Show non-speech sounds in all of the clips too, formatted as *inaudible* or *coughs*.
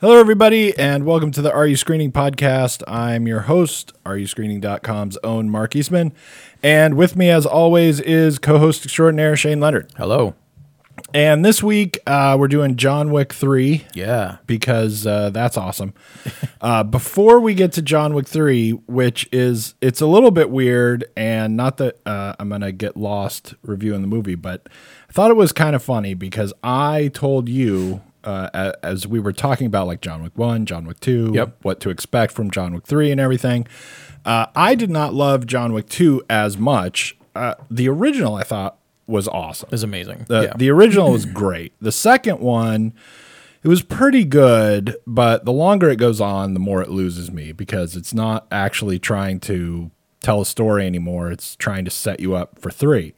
Hello, everybody, and welcome to the Are You Screening podcast. I'm your host, AreYouScreening.com's own Mark Eastman. And with me, as always, is co host extraordinaire Shane Leonard. Hello. And this week, uh, we're doing John Wick 3 Yeah. because uh, that's awesome. *laughs* uh, before we get to John Wick 3, which is, it's a little bit weird, and not that uh, I'm going to get lost reviewing the movie, but I thought it was kind of funny because I told you. Uh, as we were talking about like John Wick 1, John Wick 2, Yep. what to expect from John Wick 3 and everything. Uh, I did not love John Wick 2 as much. Uh, the original I thought was awesome. Is amazing. The, yeah. the original was *laughs* great. The second one, it was pretty good, but the longer it goes on, the more it loses me because it's not actually trying to tell a story anymore. It's trying to set you up for three.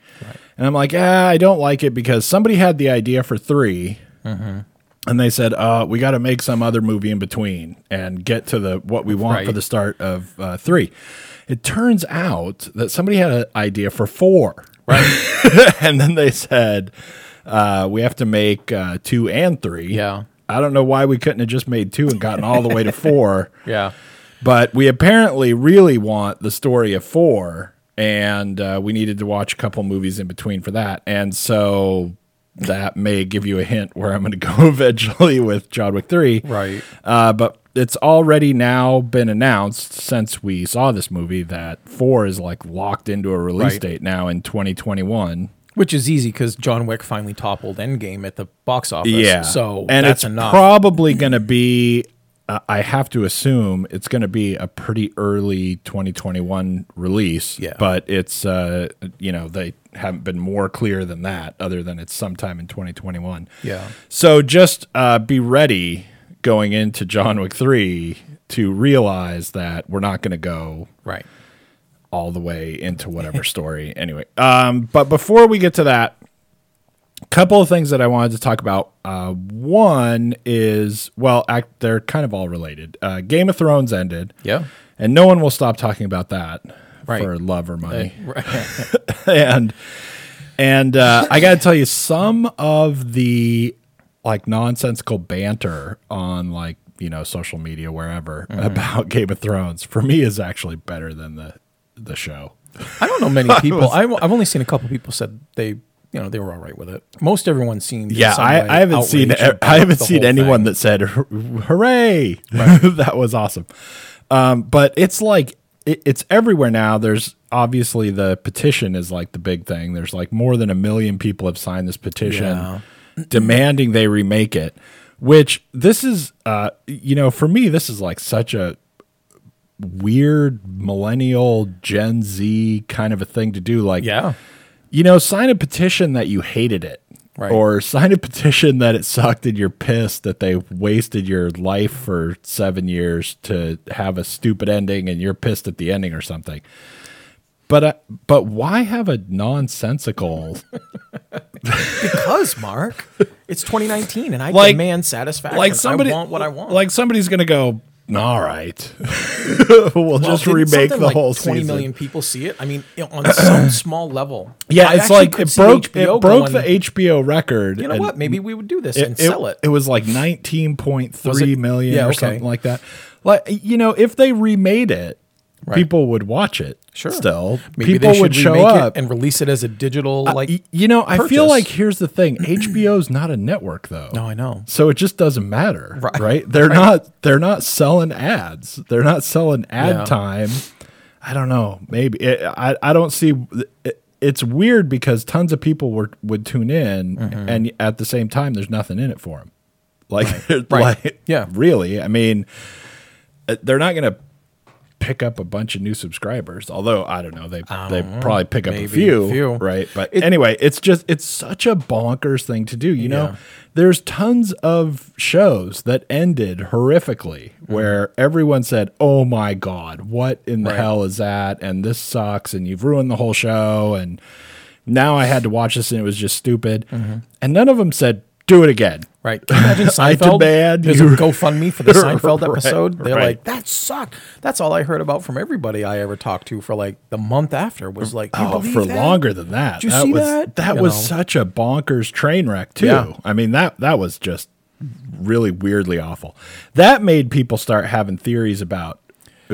And I'm like, yeah, I don't like it because somebody had the idea for 3 And they said, uh, we got to make some other movie in between and get to the what we want for the start of uh, three. It turns out that somebody had an idea for four. Right. *laughs* and then they said, uh, we have to make uh, two and three. Yeah. I don't know why we couldn't have just made two and gotten all the way to four. *laughs* yeah. But we apparently really want the story of four, and uh, we needed to watch a couple movies in between for that. And so that may give you a hint where I'm going to go *laughs* eventually with John Wick 3. Right. Uh, but it's already now been announced since we saw this movie that four is like locked into a release Right. date now in 2021. Which is easy because John Wick finally toppled Endgame at the box office. Yeah. So and that's it's enough. probably going to be. Uh, I have to assume it's going to be a pretty early 2021 release. Yeah. But it's uh, you know they haven't been more clear than that, other than it's sometime in 2021. Yeah. So just uh, be ready going into John Wick 3 to realize that we're not going to go right. all the way into whatever *laughs* story. Anyway, um, but before we get to that, couple of things that I wanted to talk about. Uh, one is well, act, they're kind of all related. Uh, Game of Thrones ended, Yeah. and no one will stop talking about that Right. for love or money. Right. *laughs* and and uh, I got to tell you, some of the like nonsensical banter on like you know social media wherever about *laughs* Game of Thrones for me is actually better than the the show. I don't know many *laughs* people. I've, I've only seen a couple people said they, you know, they were all right with it. Most everyone seemed. Yeah, I, I haven't seen I haven't seen anyone thing. that said "Hoo- hooray *laughs* that was awesome. Um, but it's like it, it's everywhere now. There's obviously the petition is like the big thing. There's like more than a million people have signed this petition Yeah. *clears throat* demanding they remake it. Which this is, uh, you know, for me, this is like such a weird millennial Gen Z kind of a thing to do. Like, Yeah. You know, sign a petition that you hated it. Right. Or sign a petition that it sucked and you're pissed that they wasted your life for seven years to have a stupid ending and you're pissed at the ending or something. But uh, but why have a nonsensical *laughs* Because Mark, it's 2019, and I Like- demand satisfaction. like somebody I want what I want. Like somebody's gonna go. All right, *laughs* we'll Well, just did remake the like whole 20 season. million people see it. I mean, on some *clears throat* small level. Yeah, I it's like it broke HBO it broke going, the HBO record. You know and what? Maybe we would do this it, and sell it. It was like nineteen point Was it? million Yeah, or okay. something like that. Like you know, if they remade it, Right. people would watch it. Sure. Still, Maybe people they should would show remake up. it and release it as a digital like. Y- you know, I feel like here's the thing: *clears throat* HBO's not a network, though. no, I know. So it just doesn't matter, Right. right? *laughs* They're not they're not selling ads. They're not selling ad Yeah. time. I don't know. Maybe it, I I don't see. It, it's weird because tons of people were would tune in, Mm-hmm. and at the same time, there's nothing in it for them. Like, *laughs* Right. like Yeah. really. I mean, uh, they're not going to pick up a bunch of new subscribers. Although I don't know, they they probably pick up a a few, few. right? But It- anyway, it's just it's such a bonkers thing to do. You know, there's tons of shows that ended horrifically Mm-hmm. where everyone said, "Oh my god, what in the Right. hell is that?" and this sucks and you've ruined the whole show and Now I had to watch this and it was just stupid. Mm-hmm. And none of them said, do it again. Right. Can *laughs* you imagine I Seinfeld? demand There's a GoFundMe for the *laughs* Seinfeld Right, episode. They're right. like, that sucked. That's all I heard about from everybody I ever talked to for like the month after was like, "You Oh, for that?" longer than that. Did you that see was that? that You was know? such a bonkers train wreck too. Yeah. I mean that that was just really weirdly awful. That made people start having theories about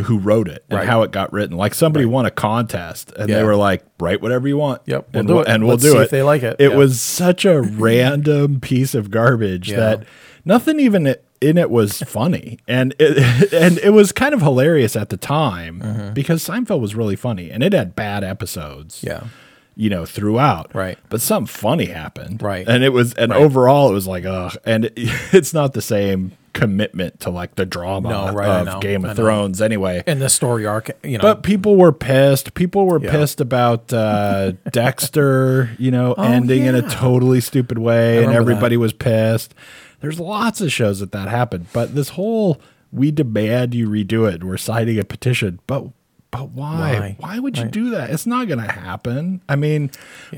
who wrote it and Right. how it got written. Like somebody won a contest and they were like, "Write whatever you want." Yep, we'll and do we'll, it. and we'll Let's do see it if they like it. It Yeah. was such a *clears throat* random piece of garbage Yeah. that nothing even in it was funny, *laughs* and it, *laughs* and it was kind of hilarious at the time Mm-hmm. because Seinfeld was really funny and it had bad episodes Yeah. you know, throughout. Right. But something funny happened. Right. And it was, and Right. overall, it was like, ugh. And it, *laughs* it's not the same commitment to like the drama No, right, of Game of. Thrones anyway. And the story arc, you know. but people were pissed. People were Yeah. pissed about uh, *laughs* Dexter, you know, ending in a Oh, totally stupid way, and everybody was pissed. There's lots of shows that that happened, but this whole we demand you redo it. We're signing a petition, but but why? Why? Why, would you Right. do that? It's not going to happen. I mean,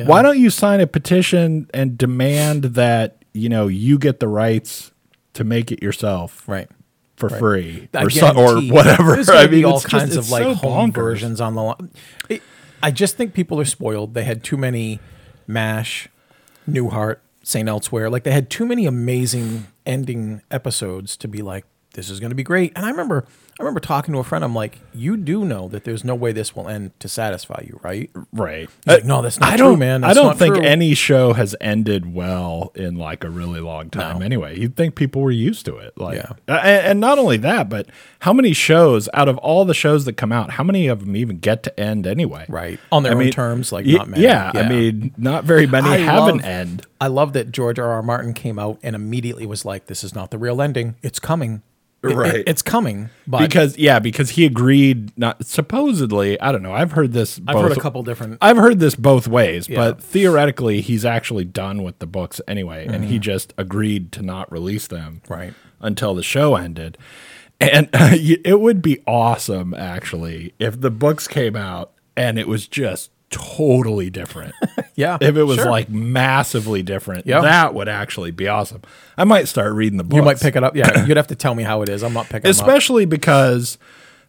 why don't you sign a petition and demand that you know you get the rights to make it yourself right. for free or, so, or *laughs* whatever? There's I mean, all just- kinds it's of like so home bonkers. versions on the line. It, I just think people are spoiled. They had too many Mash, Newhart, St. Elsewhere. Like they had too many amazing ending episodes to be like, this is going to be great. And I remember, I remember talking to a friend. I'm like, you do know that there's no way this will end to satisfy you, right? Right. He's like, no, that's not I true, don't, man. I don't think true." any show has ended well in like a really long time. No. Anyway, you'd think people were used to it. Like, Yeah. uh, and, and not only that, but how many shows out of all the shows that come out, how many of them even get to end anyway? Right. On their I own mean, terms, like y- not many. Yeah, I mean, not very *laughs* many I have an end. I love that George R. R. Martin came out and immediately was like, "This is not the real ending. It's coming. It- it- Right. it's coming." But Because yeah, because he agreed not supposedly. I don't know. I've heard this. I've both, heard a couple different. I've heard this both ways, Yeah. but theoretically, he's actually done with the books anyway, and Mm-hmm. he just agreed to not release them Right. until the show ended. And *laughs* it would be awesome, actually, if the books came out and it was just totally different. *laughs* Yeah. if it was sure. like massively different, Yeah. that would actually be awesome. I might start reading the book. you might pick it up. Yeah, *clears throat* you'd have to tell me how it is. I'm not picking especially because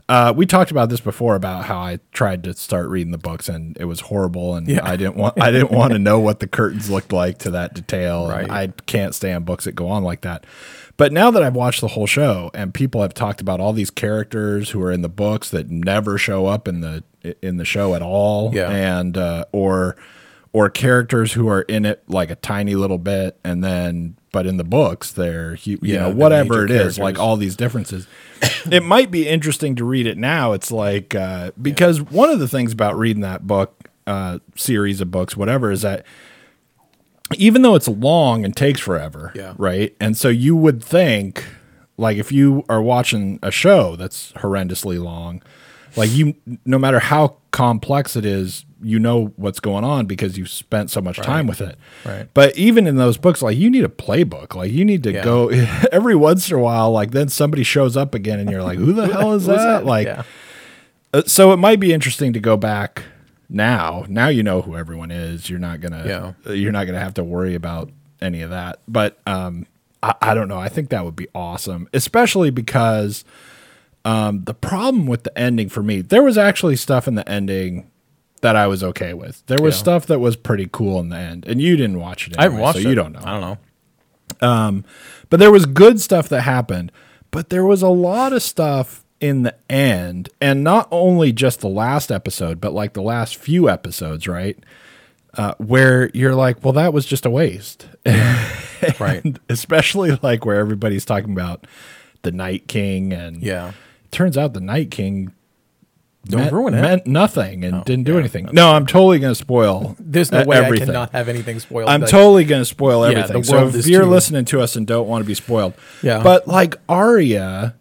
uh, we talked about this before about how I tried to start reading the books and it was horrible and Yeah. I didn't want *laughs* I didn't want to know what the curtains looked like to that detail Right. I can't stand books that go on like that. But now that I've watched the whole show and people have talked about all these characters who are in the books that never show up in the in the show at all Yeah. and uh, or or characters who are in it like a tiny little bit and then but in the books they're you Yeah, know whatever it major is like all these differences. *coughs* It might be interesting to read it now. It's like uh, because one of the things about reading that book uh, series of books whatever is that even though it's long and takes forever Yeah. right and so you would think like if you are watching a show that's horrendously long like you no matter how complex it is you know what's going on because you've spent so much time with it Right. but even in those books like you need a playbook like you need to Yeah. go *laughs* every once in a while like then somebody shows up again and you're like who the *laughs* hell is Who's that like yeah. uh, so it might be interesting to go back now. Now you know who everyone is. You're not gonna. Yeah. You're not gonna have to worry about any of that. But um, I, I don't know. I think that would be awesome, especially because um, the problem with the ending for me, there was actually stuff in the ending that I was okay with. There was Yeah. stuff that was pretty cool in the end, and you didn't watch it. Anyway, I haven't watched so it. you don't know. I don't know. um But there was good stuff that happened, but there was a lot of stuff in the end, and not only just the last episode, but like the last few episodes, right? Uh, where you're like, well, that was just a waste. *laughs* Right. Especially like where everybody's talking about the Night King, and Yeah. turns out the Night King Don't meant, ruin it. meant nothing and didn't do yeah, anything. No, I'm totally going to spoil. There's no way everything. I cannot have anything spoiled. I'm totally going to spoil everything. the so if you're too- listening to us and don't want to be spoiled, Yeah. But like Arya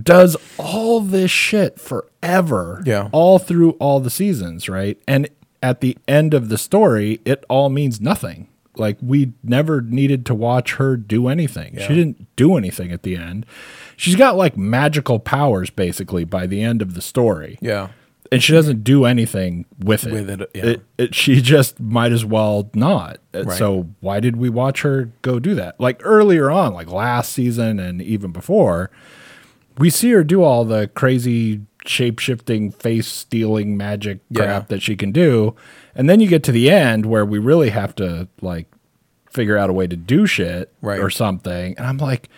does all this shit forever, Yeah. all through all the seasons, right? And at the end of the story, it all means nothing. Like we never needed to watch her do anything. Yeah. She didn't do anything at the end. She's got like magical powers basically by the end of the story Yeah. and she doesn't do anything with it. With it, yeah. it, it- she just might as well not. Uh, Right. So why did we watch her go do that? Like earlier on, like last season and even before, we see her do all the crazy shape shifting, face stealing magic Yeah. crap that she can do, and then you get to the end where we really have to like figure out a way to do shit Right. or something, and I'm like.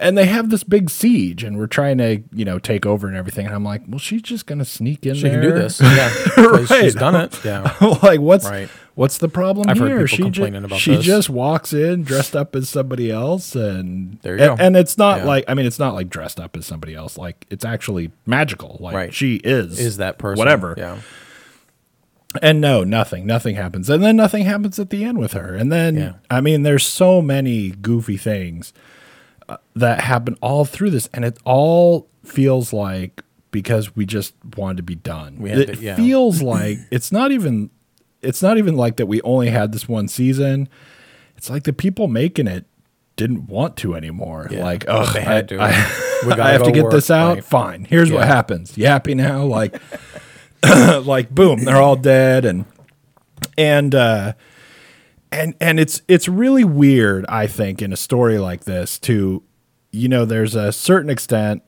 And they have this big siege, and we're trying to, you know, take over and everything. And I'm like, well, she's just gonna sneak in She there. can do this. Yeah, *laughs* Right. She's done it. *laughs* Yeah. like what's Right. What's the problem I've heard here? people she complaining ju- about she just walks in dressed up as somebody else, and There you and, go. and it's not Yeah. like I mean it's not like dressed up as somebody else. Like it's actually magical. Like Right. she is Is that person. whatever. Yeah. And no, nothing, nothing happens, and then nothing happens at the end with her. And then Yeah. I mean, there's so many goofy things uh, that happen all through this, and it all feels like because we just wanted to be done. We had it to- yeah. feels like it's not even it's not even like that we only had this one season. It's like the people making it didn't want to anymore. Yeah. Like, oh, they had to. I, *laughs* I have to get work, this out. right. Fine. Here's what happens. You happy now? Like, *laughs* like boom, they're all dead, and and uh, and and it's it's really weird. I think in a story like this, to you know, there's a certain extent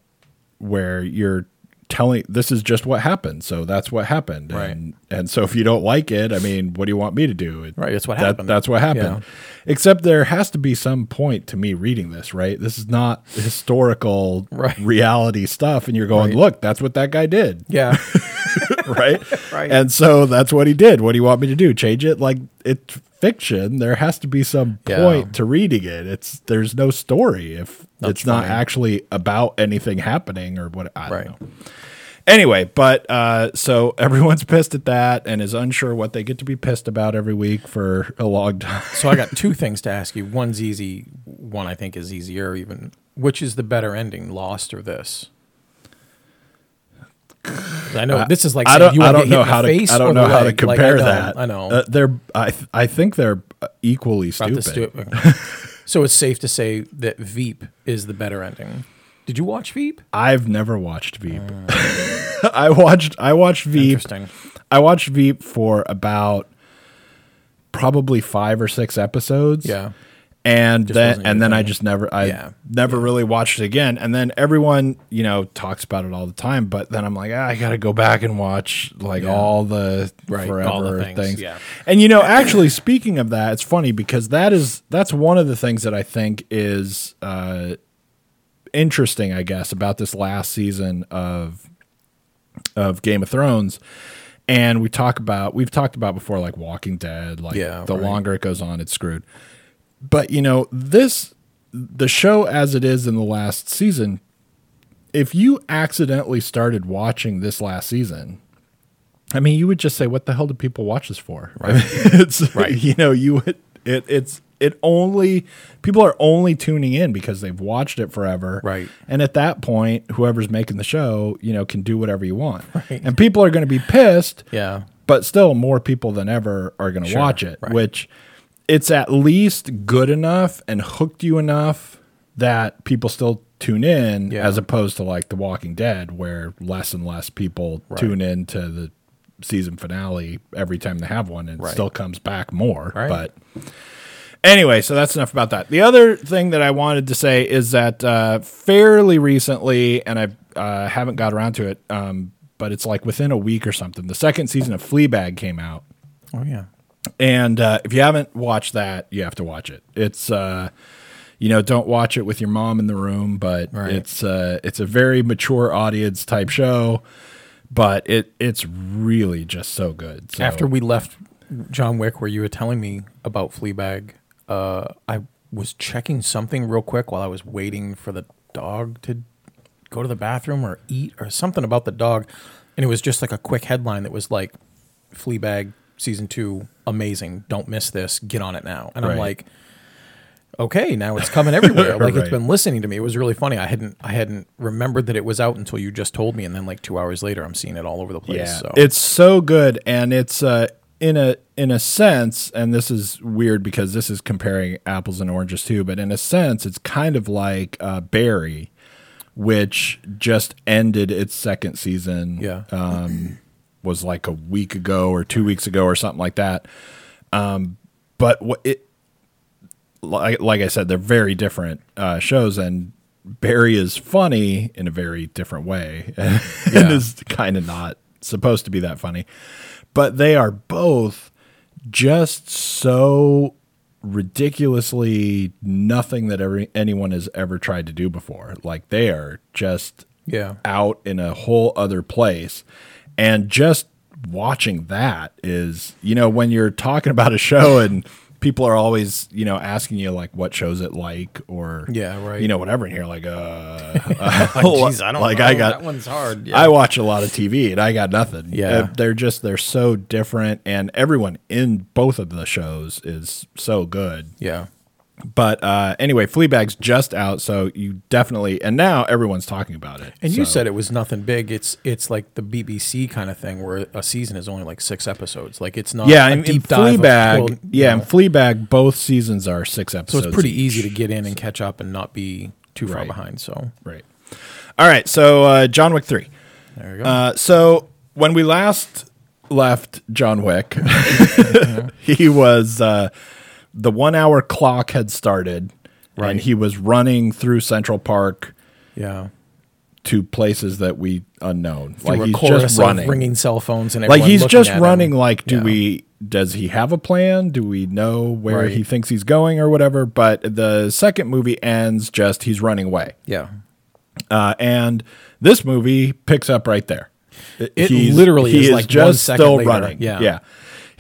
where you're telling this is just what happened so that's what happened Right. and and so if you don't like it i mean what do you want me to do It- Right, it's what that- happened. that's what happened except there has to be some point to me reading this right this is not historical Right. reality stuff and you're going Right. look that's what that guy did Yeah. *laughs* right? *laughs* Right. And so that's what he did. What do you want me to do? Change it? Like it's fiction. There has to be some Yeah. point to reading it. It's there's no story if That's it's not fine. actually about anything happening or what. I don't Right. know. Anyway, but uh, so *laughs* everyone's pissed at that and is unsure what they get to be pissed about every week for a long time. so I got *laughs* two things to ask you. One's easy. One I think is easier even. Which is the better ending, Lost or this? I know this is like I don't. you I don't to know how to. I don't know how to leg. Like, compare I that. I know. Uh, they're. I. th- I think they're uh, equally About stupid. the stu- *laughs* so it's safe to say that Veep is the better ending. Did you watch Veep? I've never watched Veep. *laughs* I watched I watched Veep. Interesting. I watched Veep for about probably five or six episodes. Yeah. And then and then I just never I Yeah. never really watched it again. And then everyone, you know, talks about it all the time, but then I'm like, ah, I gotta go back and watch like Yeah. all the Right, forever all the things. things, yeah. And you know, actually speaking of that, it's funny because that is that's one of the things that I think is uh interesting, I guess, about this last season of of Game of Thrones. And we talk about we've talked about before like Walking Dead, like Yeah, the right. longer it goes on, it's screwed. But you know, this the show as it is in the last season, if you accidentally started watching this last season, I mean, you would just say, "What the hell do people watch this for?" *laughs* Right? it's Right. You know, you would it it's it only people are only tuning in because they've watched it forever, Right. And at that point, whoever's making the show, you know, can do whatever you want, Right. and people are going to be pissed Yeah. but still more people than ever are going to Sure, watch it right. which it's at least good enough and hooked you enough that people still tune in Yeah. as opposed to like the walking dead where less and less people Right. tune in to the season finale every time they have one and Right. still comes back more Right. but Anyway, so that's enough about that. The other thing that I wanted to say is that uh, fairly recently, and I uh, haven't got around to it, um, but it's like within a week or something, the second season of Fleabag came out. Oh yeah. And uh, if you haven't watched that, you have to watch it. It's uh, you know, don't watch it with your mom in the room, but Right. it's uh, it's a very mature audience type show, but it it's really just so good. So, After we left John Wick, where you were telling me about Fleabag, uh, I was checking something real quick while I was waiting for the dog to go to the bathroom or eat or something about the dog, and it was just like a quick headline that was like, "Fleabag season two, amazing! Don't miss this. Get on it now." And I'm like. Okay, now it's coming everywhere. *laughs* Like it's been listening to me. It was really funny. I hadn't I hadn't remembered that it was out until you just told me, and then like two hours later, I'm seeing it all over the place. Yeah, so. it's so good, and it's uh, in a in a sense, and this is weird because this is comparing apples and oranges too. But in a sense, it's kind of like uh, Barry, which just ended its second season. Yeah. um, was like a week ago or two weeks ago or something like that. Um, but what it like like I said, they're very different uh, shows, and Barry is funny in a very different way, *laughs* and Yeah. is kind of not supposed to be that funny. But they are both just so ridiculously nothing that every anyone has ever tried to do before. Like they are just Yeah. out in a whole other place. And just watching that is, you know, when you're talking about a show and people are always, you know, asking you like what shows it like or Yeah, right. you know, whatever, and you're like, uh, *laughs* *laughs* Jeez, I don't like know. I got that one's hard. Yeah. I watch a lot of TV and I got nothing. Yeah. Uh, they're just they're so different and everyone in both of the shows is so good. yeah. But uh anyway, Fleabag's just out, so you definitely and now everyone's talking about it. And you said it was nothing big. It's it's like the BBC kind of thing where a season is only like six episodes. Like it's not yeah, a and, deep and dive of Fleabag, yeah, know. and Fleabag, both seasons are six episodes. so it's pretty easy to get in and catch up and not be too far Right. behind. So Right. All right, so uh, John Wick three. there you go. Uh, so when we last left John Wick, *laughs* he was uh, the one hour clock had started, Right. and he was running through Central Park yeah. to places that we unknown. Through like he's just running. ringing cell phones and like he's just at him. running. Like, do Yeah. we? Does he have a plan? Do we know where Right. he thinks he's going or whatever? But the second movie ends just he's running away, Yeah. uh, and this movie picks up right there. It literally he is like one second still later. running. Yeah. yeah.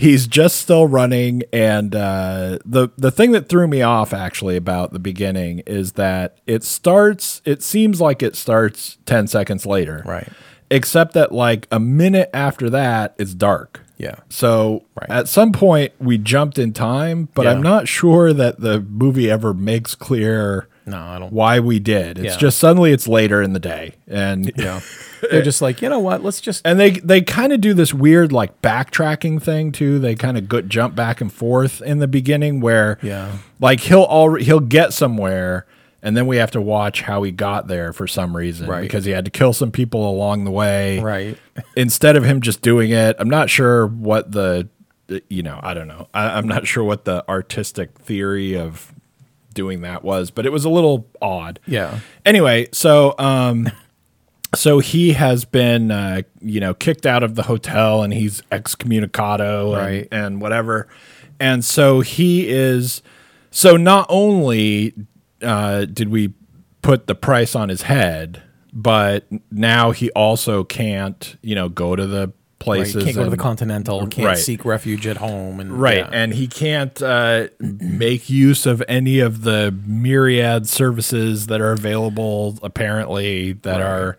He's just still running, and uh, the the thing that threw me off actually about the beginning is that it starts. It seems like it starts ten seconds later, Right. Except that like a minute after that, it's dark. Yeah. So Right. at some point we jumped in time, but Yeah. I'm not sure that the movie ever makes clear No, I don't. why we did. It's Yeah. just suddenly it's later in the day, and Yeah. *laughs* They're just like, you know what? Let's just. and they they kind of do this weird like backtracking thing too. They kind of go, jump back and forth in the beginning where Yeah. like he'll already he'll get somewhere and then we have to watch how he got there for some reason Right. because he had to kill some people along the way. Right. *laughs* Instead of him just doing it, I'm not sure what the you know I don't know. I, I'm not sure what the artistic theory of doing that was, but it was a little odd Yeah. anyway, so um *laughs* so he has been uh, you know kicked out of the hotel and he's excommunicado and, and whatever. And so he is so not only uh, did we put the price on his head, but now he also can't, you know, go to the Right. places Can't go to the and- Continental. Can't Right. seek refuge at home. And Right. yeah. And he can't uh, make use of any of the myriad services that are available, apparently, that are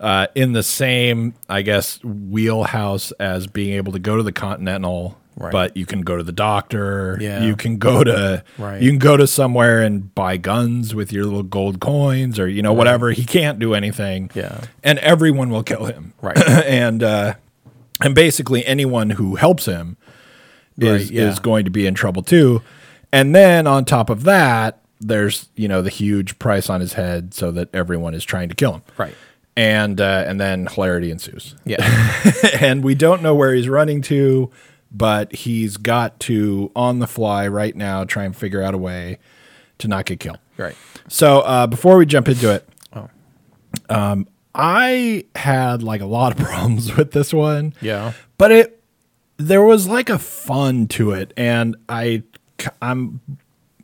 uh, in the same, I guess, wheelhouse as being able to go to the Continental. Right. But you can go to the doctor. Yeah. You can go to Right. you can go to somewhere and buy guns with your little gold coins or you know whatever. He can't do anything. Yeah. And everyone will kill him. Right. *laughs* and uh, and basically anyone who helps him is Right, yeah. is going to be in trouble too. And then on top of that, there's you know the huge price on his head, so that everyone is trying to kill him. Right. And uh, and then hilarity ensues, Yeah. *laughs* and we don't know where he's running to, but he's got to on the fly right now try and figure out a way to not get killed. right. So uh, before we jump into it, Oh. I had like a lot of *laughs* problems with this one Yeah. but it there was like a fun to it and i i'm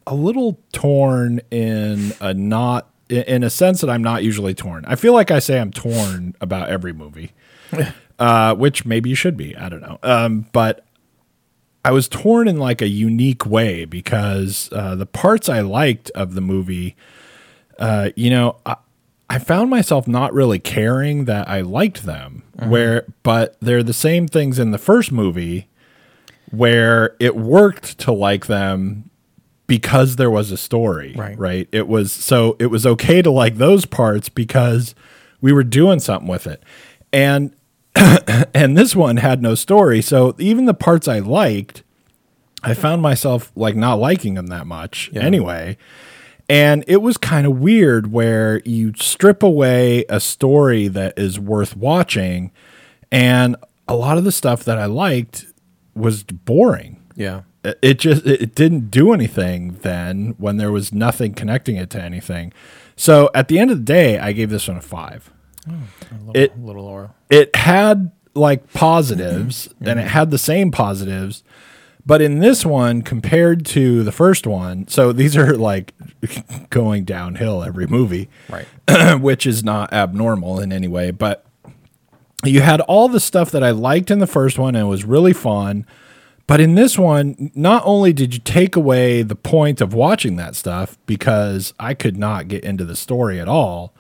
a little torn in a not in a sense that i'm not usually torn i feel like i say i'm torn about every movie *laughs* uh, which maybe you should be i don't know um, but i was torn in like a unique way because uh, the parts i liked of the movie uh, you know, I, I found myself not really caring that I liked them. Mm-hmm. Where, but they're the same things in the first movie, where it worked to like them because there was a story, Right. Right. It was so it was okay to like those parts because we were doing something with it, and *coughs* and this one had no story. So even the parts I liked, I found myself like not liking them that much Yeah. anyway. And it was kind of weird where you strip away a story that is worth watching, and a lot of the stuff that I liked was boring. Yeah. It- It just it didn't do anything then when there was nothing connecting it to anything. So at the end of the day, I gave this one a five. Oh, it A little lower. it had like positives *clears throat* and it had the same positives but in this one compared to the first one so these are like *laughs* going downhill every movie Right. *clears throat* which is not abnormal in any way but you had all the stuff that i liked in the first one and it was really fun but in this one not only did you take away the point of watching that stuff because i could not get into the story at all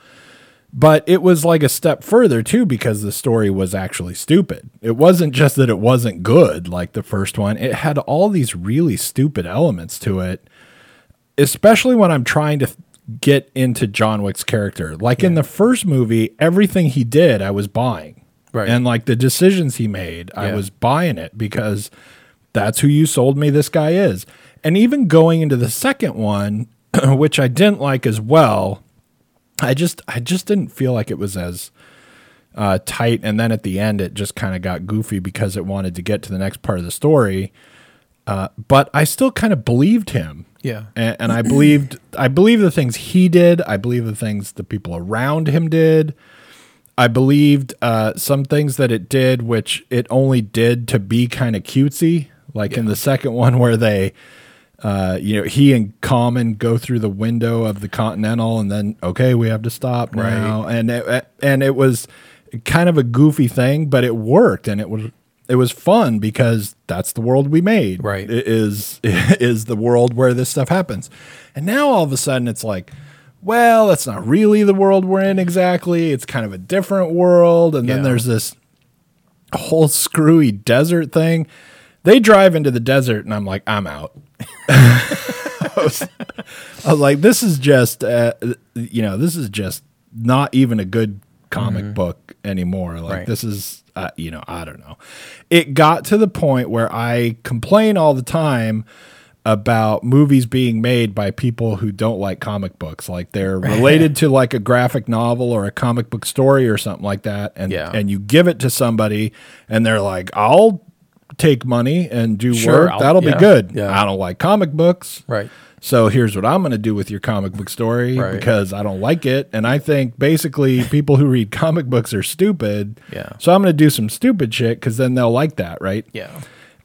but it was like a step further too because the story was actually stupid. It wasn't just that it wasn't good like the first one. It had all these really stupid elements to it, especially when I'm trying to get into John Wick's character. Like in the first movie, everything he did, I was buying. Right. And like the decisions he made, I was buying it because that's who you sold me this guy is. And even going into the second one, *clears throat* which I didn't like as well, I just I just didn't feel like it was as uh, tight. And then at the end, it just kind of got goofy because it wanted to get to the next part of the story. Uh, but I still kind of believed him. Yeah. and, and I believed I believe the things he did. I believe the things the people around him did. I believed uh, some things that it did, which it only did to be kind of cutesy, like in the second one where they, uh, you know, he and Common go through the window of the Continental, and then okay, we have to stop now, and it, and it was kind of a goofy thing, but it worked, and it was it was fun because that's the world we made. Right. It is *laughs* is the world where this stuff happens, and now all of a sudden it's like well, that's not really the world we're in exactly. It's kind of a different world. And then there's this whole screwy desert thing. They drive into the desert, and I'm like, I'm out. *laughs* I, was, I was like, this is just, uh, you know, this is just not even a good comic book anymore. Like, Right. this is, uh, you know, I don't know. It got to the point where I complain all the time about movies being made by people who don't like comic books like they're *laughs* related to like a graphic novel or a comic book story or something like that and Yeah. and you give it to somebody and they're like I'll take money and do Sure, work I'll- that'll yeah, be good yeah. I don't like comic books Right. so here's what I'm going to do with your comic book story Right. because I don't like it. And I think basically *laughs* people who read comic books are stupid. Yeah. So I'm going to do some stupid shit because then they'll like that, right? Yeah.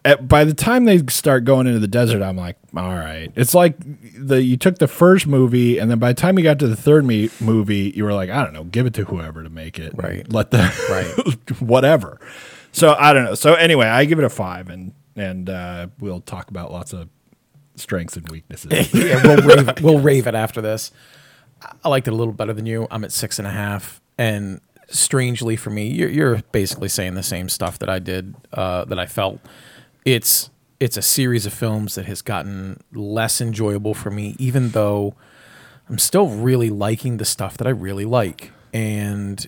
At, by the time they start going into the desert, I'm like, all right. It's like the you took the first movie, and then by the time you got to the third me- movie, you were like, I don't know, give it to whoever to make it. Right. Let the Right. *laughs* whatever. So I don't know. So anyway, I give it a five, and and uh, we'll talk about lots of strengths and weaknesses. *laughs* yeah, we'll rave, we'll rave it after this. I- liked it a little better than you. I'm at six and a half, and strangely for me, you're, you're basically saying the same stuff that I did, uh, that I felt. It's it's a series of films that has gotten less enjoyable for me, even though I'm still really liking the stuff that I really like. And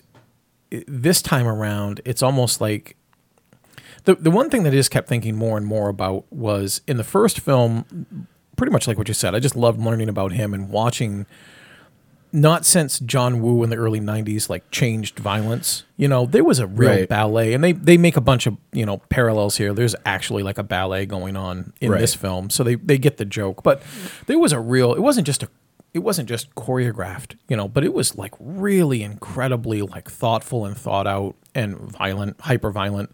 this time around, it's almost like the the one thing that I just kept thinking more and more about was in the first film, pretty much like what you said. I just loved learning about him and watching. Not since John Woo in the early '90s like changed violence. You know, there was a real Right. ballet, and they they make a bunch of you know parallels here. There's actually like a ballet going on in Right. this film, so they they get the joke. But there was a real. It wasn't just a. It wasn't just choreographed, you know, but it was like really incredibly like thoughtful and thought out and violent, hyper violent,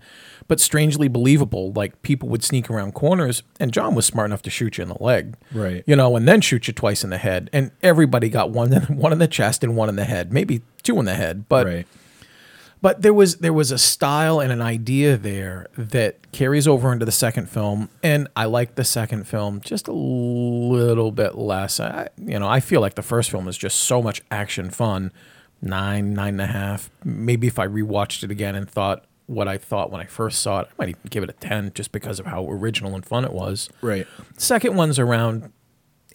but strangely believable. Like people would sneak around corners, and John was smart enough to shoot you in the leg, Right. You know, and then shoot you twice in the head, and everybody got one in, *laughs* one in the chest and one in the head, maybe two in the head, but right. but there was there was a style and an idea there that carries over into the second film, and I like the second film just a little bit less. I, you know, I feel like the first film is just so much action fun. Nine, nine and a half. Maybe if I rewatched it again and thought what I thought when I first saw it, I might even give it a ten just because of how original and fun it was. Right. Second one's around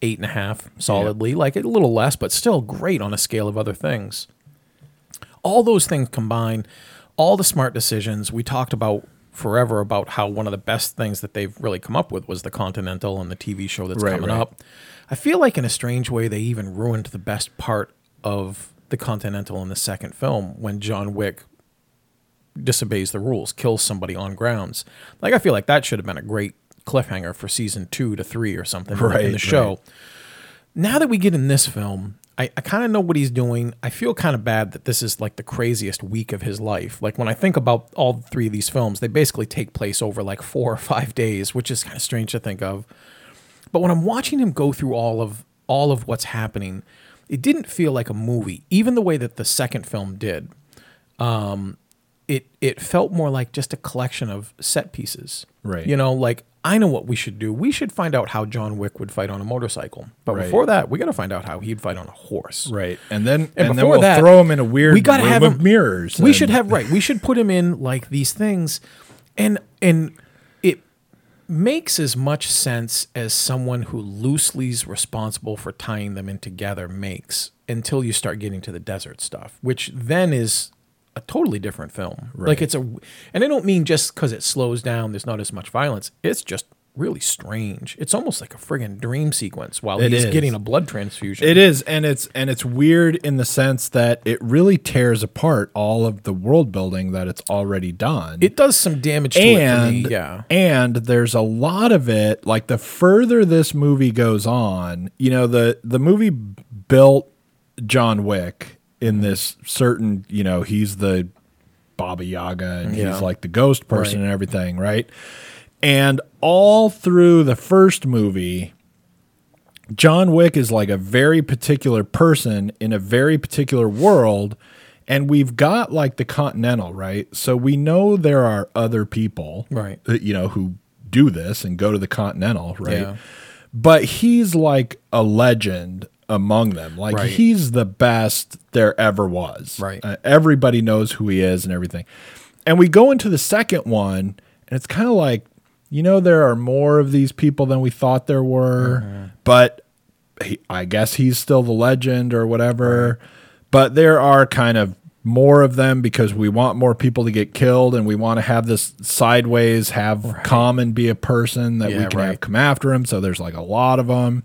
eight and a half solidly, like a little less, but still great on a scale of other things. All those things combined, all the smart decisions we talked about forever about how one of the best things that they've really come up with was the Continental and the TV show that's Right, coming right. up. I feel like in a strange way they even ruined the best part of the Continental in the second film when John Wick disobeys the rules, kills somebody on grounds. Like I feel like that should have been a great cliffhanger for season two to three or something in the- in the show. right. Now that we get in this film, I, I kind of know what he's doing. I feel kind of bad that this is like the craziest week of his life. Like when I think about all three of these films, they basically take place over like four or five days, which is kind of strange to think of. But when I'm watching him go through all of all of what's happening, it didn't feel like a movie, even the way that the second film did. Um, it it felt more like just a collection of set pieces. Right. You know, like I know what we should do. We should find out how John Wick would fight on a motorcycle. But Right. before that, we got to find out how he'd fight on a horse. Right. And then And, and, then we'll that, throw him in a weird we gotta room have of him- mirrors. We and- should have *laughs* right. We should put him in like these things, and and it makes as much sense as someone who loosely is responsible for tying them in together makes until you start getting to the desert stuff, which then is a totally different film. Like it's a, and I don't mean just because it slows down. There's not as much violence. It's just really strange. It's almost like a friggin' dream sequence while It he's is. getting a blood transfusion. It is, and it's and it's weird in the sense that it really tears apart all of the world building that it's already done. It does some damage to it for and. Yeah. and there's a lot of it. Like the further this movie goes on, you know the the movie built John Wick in this certain, you know, he's the Baba Yaga and Yeah. he's like the ghost person Right. and everything, right? And all through the first movie, John Wick is like a very particular person in a very particular world. And we've got like the Continental, right? So we know there are other people, Right. You know, who do this and go to the Continental, right? Yeah. But he's like a legend among them. Like Right. he's the best there ever was. Right. Uh, everybody knows who he is and everything. And we go into the second one, and it's kind of like, you know, there are more of these people than we thought there were, Mm-hmm. but he, I guess he's still the legend or whatever. But there are kind of more of them because we want more people to get killed and we want to have this sideways have Common be a person that we can right. have come after him. So there's like a lot of them.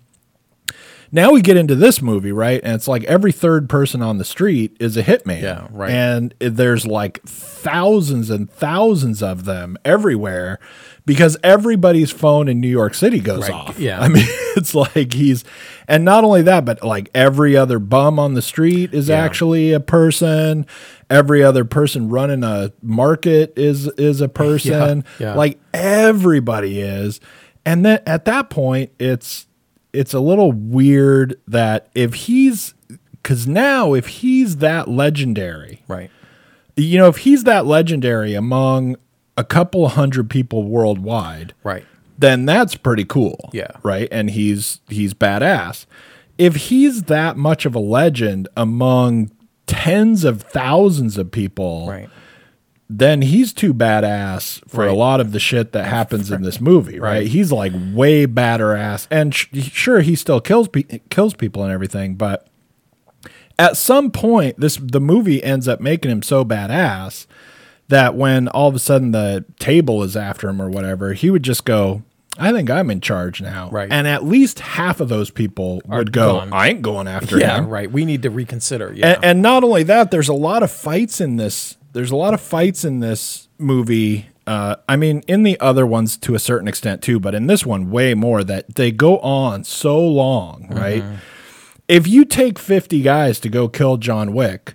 Now we get into this movie, right? And it's like every third person on the street is a hitman. Yeah, right. And there's like thousands and thousands of them everywhere because everybody's phone in New York City goes Right, off. yeah. *laughs* I mean, *laughs* it's like he's, and not only that, but like every other bum on the street is Yeah. actually a person. Every other person running a market is is a *laughs* person. yeah. Like everybody is. And then at that point, it's it's a little weird that if he's because now if he's that legendary, Right. you know, if he's that legendary among a couple hundred people worldwide, Right. then that's pretty cool. Yeah. Right. And he's he's badass. If he's that much of a legend among tens of thousands of people, Right. Then he's too badass for a lot of the shit that happens in this movie, right? Right. He's like way badder ass, and sh- sure he still kills pe- kills people and everything, but at some point, this the movie ends up making him so badass that when all of a sudden the table is after him or whatever, he would just go. I think I'm in charge now. Right. And at least half of those people would go, gone. I ain't going after Yeah. him. Right. We need to reconsider. Yeah. And, and not only that, there's a lot of fights in this. There's a lot of fights in this movie. Uh, I mean, in the other ones to a certain extent too, but in this one, way more. That they go on so long, right? If you take 50 guys to go kill John Wick,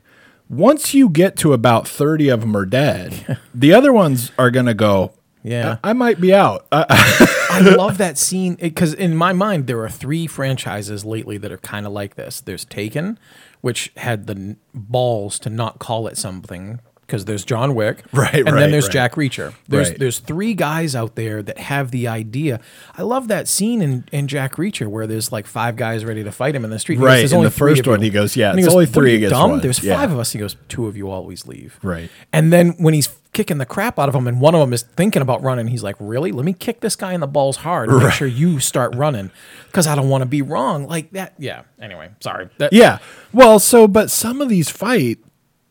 once you get to about 30 of them are dead, *laughs* the other ones are gonna go. Yeah. I, I might be out. *laughs* I love that scene because in my mind there are three franchises lately that are kind of like this. There's Taken, which had the balls to not call it something because there's John Wick, *laughs* Right, and right, then there's right. Jack Reacher. There's Right. there's three guys out there that have the idea. I love that scene in, in Jack Reacher where there's like five guys ready to fight him in the street. Goes, Right, "There's in only the three first of you." one, he goes, "Yeah, And it's goes, only three against dumb? one." There's Yeah. five of us. He goes, two of you always leave. Right. And then when he's kicking the crap out of him, and one of them is thinking about running, he's like, "Really? Let me kick this guy in the balls hard. And Make sure you start running, because I don't want to be wrong like that." Yeah. Anyway, sorry. That, Yeah. Well, so but some of these fight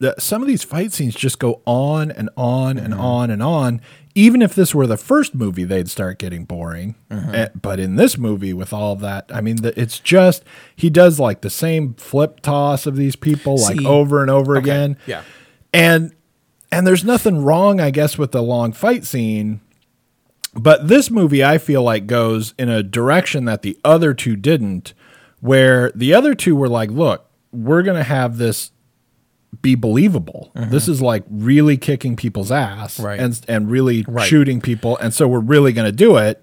the, some of these fight scenes just go on and on and on and on. Even if this were the first movie, they'd start getting boring. Eh, but in this movie, with all of that, I mean, the, it's just he does like the same flip toss of these people like over and over again. Yeah. and and there's nothing wrong, I guess, with the long fight scene. But this movie, I feel like, goes in a direction that the other two didn't, where the other two were like, look, we're going to have this be believable. This is like really kicking people's ass Right. and, and really Right. shooting people. And so we're really going to do it.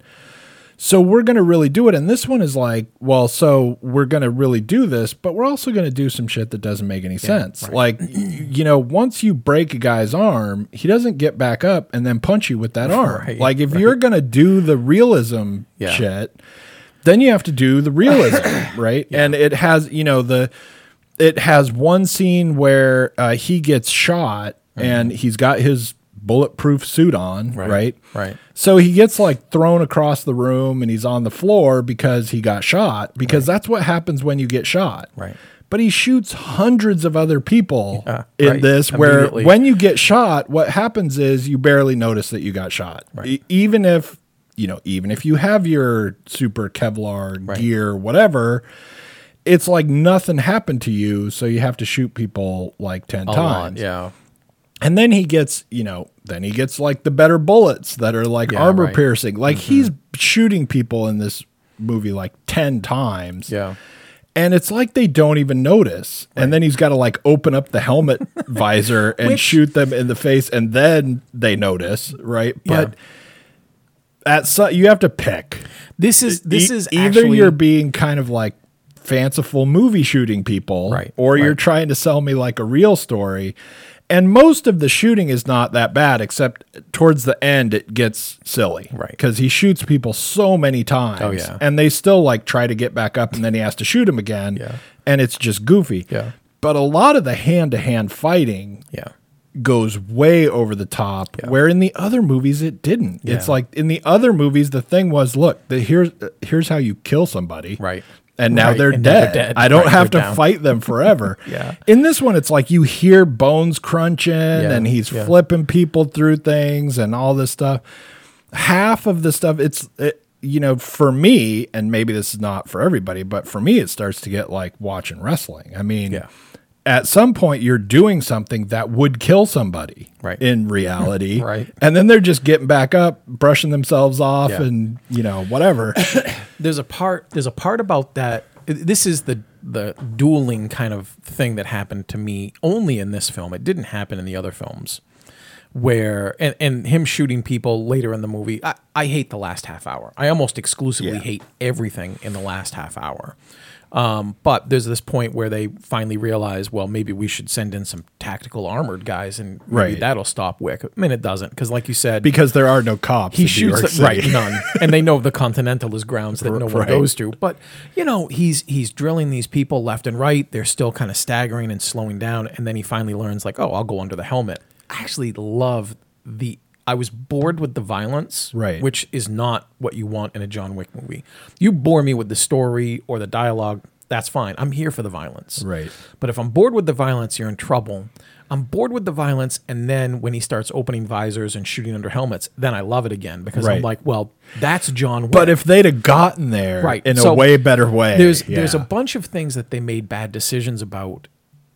So we're going to really do it. And this one is like, well, so we're going to really do this, but we're also going to do some shit that doesn't make any sense. Like, you know, once you break a guy's arm, he doesn't get back up and then punch you with that *laughs* arm. Right, like, if you're going to do the realism Yeah. shit, then you have to do the realism, *coughs* right? And it has, you know, the it has one scene where uh, he gets shot and he's got his bulletproof suit on, right. Right, right. So he gets like thrown across the room and he's on the floor because he got shot because that's what happens when you get shot. Right. But he shoots hundreds of other people Yeah, in right. this where when you get shot, what happens is you barely notice that you got shot. E- even if, you know, even if you have your super Kevlar Right. gear, whatever, it's like nothing happened to you, so you have to shoot people like 10 A times. lot. Yeah. And then he gets, you know, then he gets like the better bullets that are like Yeah, armor right. piercing. Like mm-hmm. he's shooting people in this movie like 10 times. Yeah. And it's like they don't even notice. And then he's got to like open up the helmet *laughs* visor and Which- shoot them in the face and then they notice, right? Yeah. But at so, you have to pick. This is this E- is either actually, you're being kind of like fanciful movie shooting people, Right, or you're trying to sell me like a real story. And most of the shooting is not that bad, except towards the end it gets silly, Right. Because he shoots people so many times, Oh, yeah. and they still like try to get back up, and then he has to shoot him again, Yeah. and it's just goofy. Yeah. But a lot of the hand to hand fighting Yeah. goes way over the top where in the other movies it didn't it's like in the other movies the thing was look the, here's uh, here's how you kill somebody Right. And now Right, they're, and dead. they're dead. i don't Right, have to down. fight them *laughs* forever Yeah. in this one it's like you hear bones crunching and he's yeah. flipping people through things and all this stuff half of the stuff it's it, you know for me and maybe this is not for everybody but for me it starts to get like watching wrestling i mean Yeah. At some point you're doing something that would kill somebody Right. in reality *laughs* Right. and then they're just getting back up brushing themselves off Yeah. and you know whatever *coughs* there's a part there's a part about that this is the the dueling kind of thing that happened to me only in this film it didn't happen in the other films where and, and him shooting people later in the movie I, I hate the last half hour i almost exclusively Yeah. hate everything in the last half hour um, but there's this point where they finally realize well maybe we should send in some tactical armored guys and maybe Right. that'll stop wick i mean it doesn't because like you said because there are no cops he shoots York the, City. right none *laughs* and they know the continental is grounds that no one Right. goes to but you know he's he's drilling these people left and right they're still kind of staggering and slowing down and then he finally learns like oh i'll go under the helmet i actually love the i was bored with the violence Right. which is not what you want in a john wick movie you bore me with the story or the dialogue that's fine i'm here for the violence Right. but if I'm bored with the violence, you're in trouble. I'm bored with the violence, and then when he starts opening visors and shooting under helmets, then I love it again because I'm like, well, that's John Wick. but if they'd have gotten there Right. in So a way better way there's there's a bunch of things that they made bad decisions about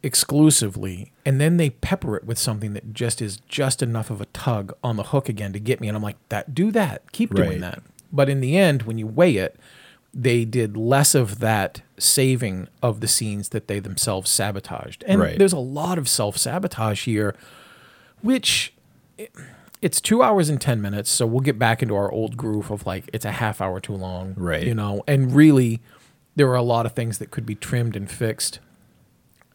exclusively, and then they pepper it with something that just is just enough of a tug on the hook again to get me, and I'm like, that do that, keep Right. doing that. But in the end, when you weigh it, they did less of that saving of the scenes that they themselves sabotaged. And Right. there's a lot of self sabotage here, which it's two hours and 10 minutes. So we'll get back into our old groove of like, it's a half hour too long. Right. You know, and really, there are a lot of things that could be trimmed and fixed.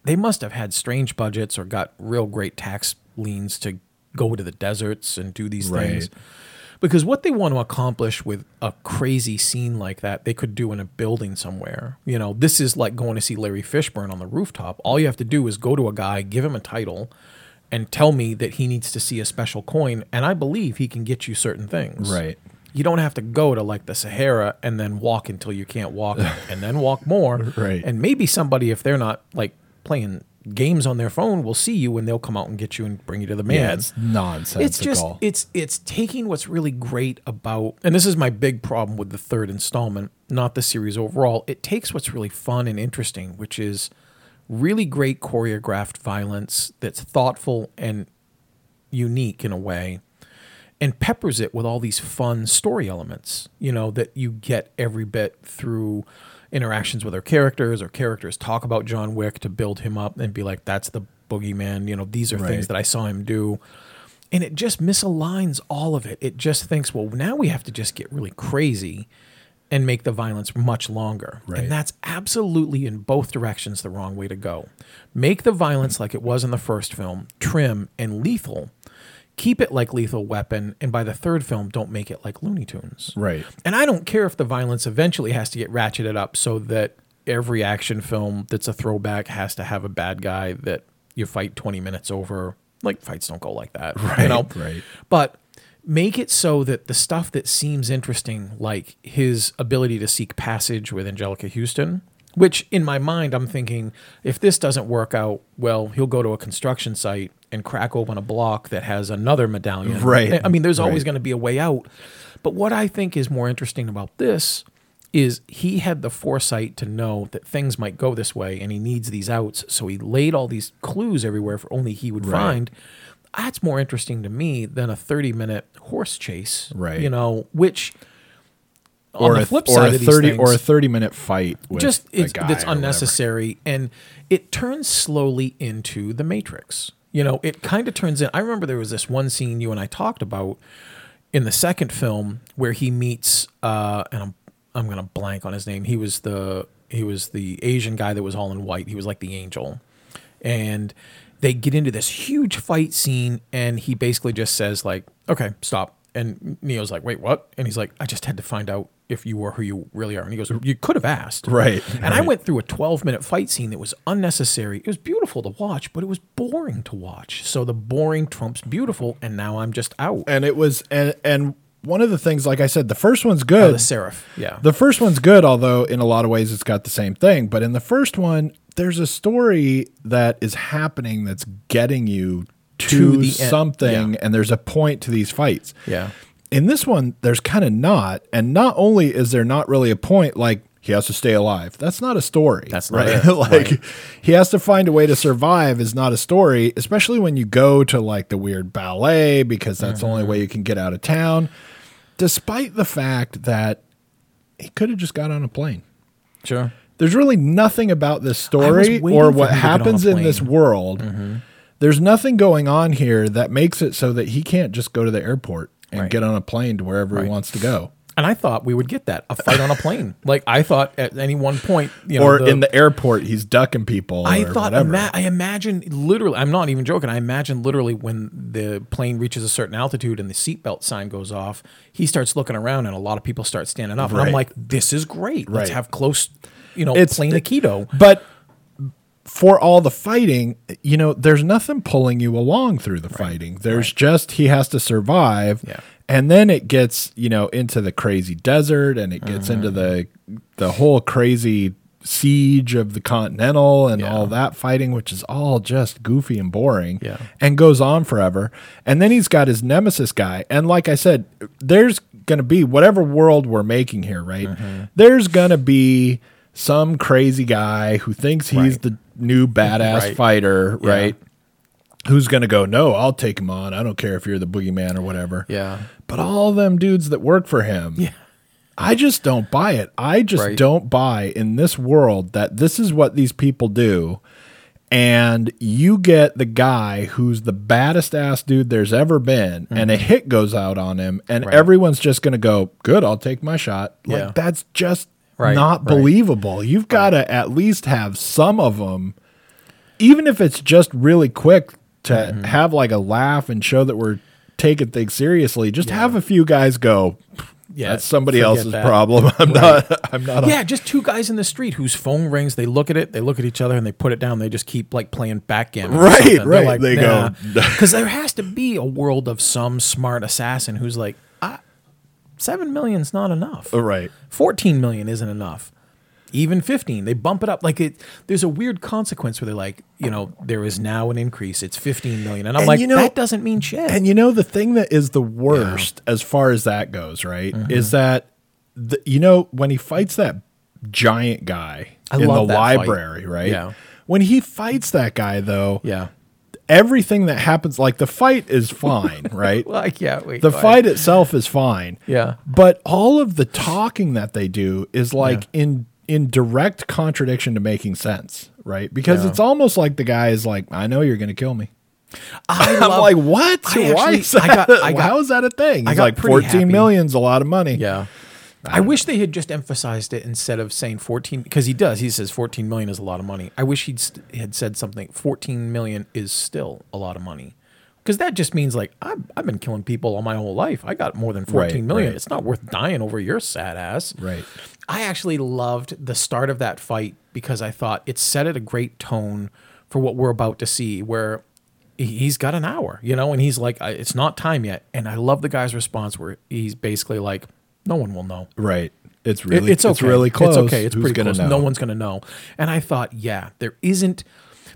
They must have had strange budgets or got real great tax liens to go to the deserts and do these Right. things. Because what they want to accomplish with a crazy scene like that, they could do in a building somewhere. You know, this is like going to see Larry Fishburne on the rooftop. All you have to do is go to a guy, give him a title, and tell me that he needs to see a special coin, and I believe he can get you certain things. Right. You don't have to go to like the Sahara and then walk until you can't walk *laughs* and then walk more. Right. And maybe somebody, if they're not like playing games on their phone will see you and they'll come out and get you and bring you to the man. Yeah, it's nonsensical. It's just it's it's taking what's really great about and this is my big problem with the third installment, not the series overall. It takes what's really fun and interesting, which is really great choreographed violence that's thoughtful and unique in a way and peppers it with all these fun story elements, you know, that you get every bit through interactions with our characters or characters talk about John Wick to build him up and be like, that's the boogeyman, you know, these are Right. things that I saw him do. And it just misaligns all of it. It just thinks, well, now we have to just get really crazy and make the violence much longer. Right. And that's absolutely in both directions the wrong way to go. Make the violence like it was in the first film, trim and lethal. Keep it like Lethal Weapon, and by the third film, don't make it like Looney Tunes. Right. And I don't care if the violence eventually has to get ratcheted up so that every action film that's a throwback has to have a bad guy that you fight 20 minutes over. Like fights don't go like that. Right, You know? right. But make it so that the stuff that seems interesting, like his ability to seek passage with Anjelica Huston, which in my mind I'm thinking if this doesn't work out, well, he'll go to a construction site and crack open a block that has another medallion. Right, I mean, there's always right. going to be a way out. But what I think is more interesting about this is he had the foresight to know that things might go this way and he needs these outs. So he laid all these clues everywhere for only he would Right. find. That's more interesting to me than a 30 minute horse chase. Right. You know, which Or on the a, flip or a of these thirty things, or a thirty minute fight with just it's guy that's or whatever. unnecessary and it turns slowly into the matrix. You know it kind of turns in i remember there was this one scene you and i talked about in the second film where he meets uh and i'm i'm gonna blank on his name. He was the he was the asian guy that was all in white. He was like the angel. And they get into this huge fight scene and he basically just says like okay stop and neo's like wait what? And he's like i just had to find out if you were who you really are. And he goes you could have asked. Right, and i went through a 12 minute fight scene that was unnecessary. It was beautiful to watch but it was boring to watch. So the boring trumps beautiful and now i'm just out. And it was and and one of the things, like I said, the first one's Oh, good. the seraph yeah. The first one's good, although in a lot of ways it's got the same thing. But in the first one, there's a story that is happening that's getting you to, To the something, yeah. and there's a point to these fights. yeah In this one, there's kind of not. And not only is there not really a point, like he has to stay alive. That's not a story. That's not right. *laughs* like right. he has to find a way to survive is not a story, especially when you go to like the weird ballet because that's the only Mm-hmm. way you can get out of town. Despite the fact that he could have just got on a plane. sure There's really nothing about this story or what him to get on a happens in this world Mm-hmm. There's nothing going on here that makes it so that he can't just go to the airport and Right. get on a plane to wherever he wants to go. and i thought we would get that a fight on a plane *laughs* like i thought at any one point you know or in the airport, he's ducking people. I thought, ima- I imagine literally, I'm not even joking. I imagine literally when the plane reaches a certain altitude and the seatbelt sign goes off, he starts looking around and a lot of people start standing up. And I'm like, this is great. Let's have close, you know, It's- plane Aikido. But for all the fighting, you know, there's nothing pulling you along through the fighting. There's just he has to survive. Yeah. And then it gets, you know, into the crazy desert and it gets into the the whole crazy siege of the Continental and Yeah. all that fighting, which is all just goofy and boring. Yeah. And goes on forever. And then he's got his nemesis guy. And like I said, there's gonna be whatever world we're making here, right? Mm-hmm. There's gonna be some crazy guy who thinks he's Right. the new badass Right. fighter, Yeah. right? Who's gonna go? No, I'll take him on. I don't care if you're the boogeyman or whatever. Yeah. But all them dudes that work for him, Yeah. I just don't buy it. I just Right. don't buy in this world that this is what these people do. And you get the guy who's the baddest ass dude there's ever been, and a hit goes out on him, and Mm-hmm. Right. everyone's just going to go, Good, I'll take my shot. Like, Yeah. that's just Right, not right. believable. You've got to at least have some of them, even if it's just really quick to Mm-hmm. have like a laugh and show that we're taking things seriously. Just have a few guys go, Yeah. that's somebody else's that. problem. *laughs* I'm not. I'm not. Yeah, just two guys in the street whose phone rings. They look at it, they look at each other, and they put it down. They just keep like playing backgammon. Right, right. Like, They go- because *laughs* there has to be a world of some smart assassin who's like, seven million's not enough. A, right. 14 million isn't enough. even 15 they bump it up like it there's a weird consequence where they're like you know there is now an increase it's 15 million and i'm And like you know- that doesn't mean shit And you know the thing that is the worst as far as that goes, right? Mm-hmm. Is that the, you know when he fights that giant guy I in the that fight. library, right? Yeah. When he fights that guy though, yeah everything that happens like the fight is fine, *laughs* right? like yeah wait the fight itself is fine. Yeah. But all of the talking that they do is like in in direct contradiction to making sense, right? Because Yeah. it's almost like the guy is like, I know you're to kill me. I *laughs* I'm like, what? I Why actually- is that? I got- I *laughs* got- how is that a thing? I got like, 14 happy. million's a lot of money. Yeah. I um, wish they had just emphasized it instead of saying 14 because he does. He says 14 million is a lot of money. I wish he'd st- had said something 14 million is still a lot of money. Because that just means like I've, I've been killing people all my whole life. I got more than fourteen Right, million. right. It's not worth dying over your sad ass. Right. I actually loved the start of that fight because I thought it set it a great tone for what we're about to see where he- he's got an hour, you know, and he's like, it's not time yet. And I love the guy's response where he's basically like, no one will know. Right. It's It- really it's okay. it's really close. It's okay. It's Who's pretty gonna close. know? No one's going to know. And I thought, yeah, there isn't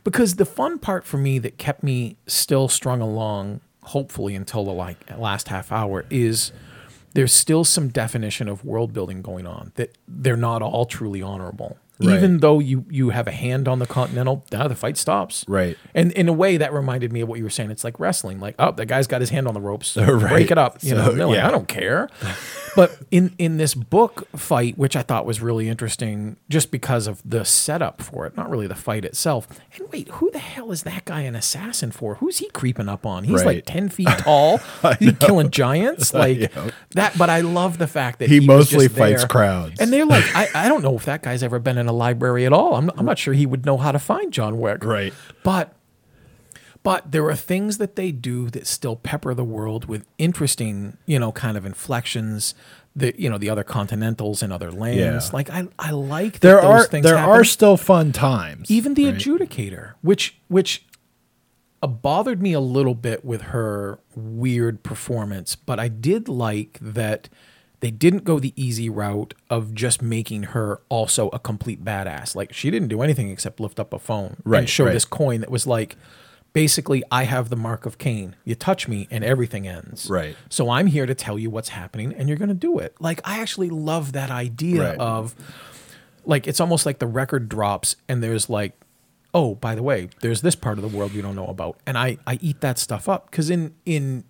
because the fun part for me that kept me still strung along, hopefully until the like last half hour, is there's still some definition of world building going on that they're not all truly honorable. Right. Even though you you have a hand on the continental, now the fight stops. Right. And in a way, that reminded me of what you were saying. It's like wrestling. Like, oh, that guy's got his hand on the ropes. *laughs* Right. Break it up. You So, know, they're like, yeah. I don't care. *laughs* but in in this book fight, which I thought was really interesting, just because of the setup for it, not really the fight itself. And wait, who the hell is that guy an assassin for? Who's he creeping up on? He's Right. like ten feet tall. *laughs* He's killing giants like that. But I love the fact that He was mostly fights there. crowds. And they're like, I, I don't know if that guy's ever been in a library at all. I'm, I'm not sure he would know how to find John Wick. Right. But but there are things that they do that still pepper the world with interesting, you know, kind of inflections. The you know the other continentals and other lands. Yeah. Like I I like that there those are things there happen. are still fun times. even the right? adjudicator, which which uh, bothered me a little bit with her weird performance, but I did like that they didn't go the easy route of just making her also a complete badass. Like she didn't do anything except lift up a phone Right, and show right. this coin that was like basically I have the mark of Cain. You touch me and everything ends. Right. So I'm here to tell you what's happening and you're going to do it. Like I actually love that idea Right. of like it's almost like the record drops and there's like oh by the way there's this part of the world you don't know about and i i eat that stuff up because in in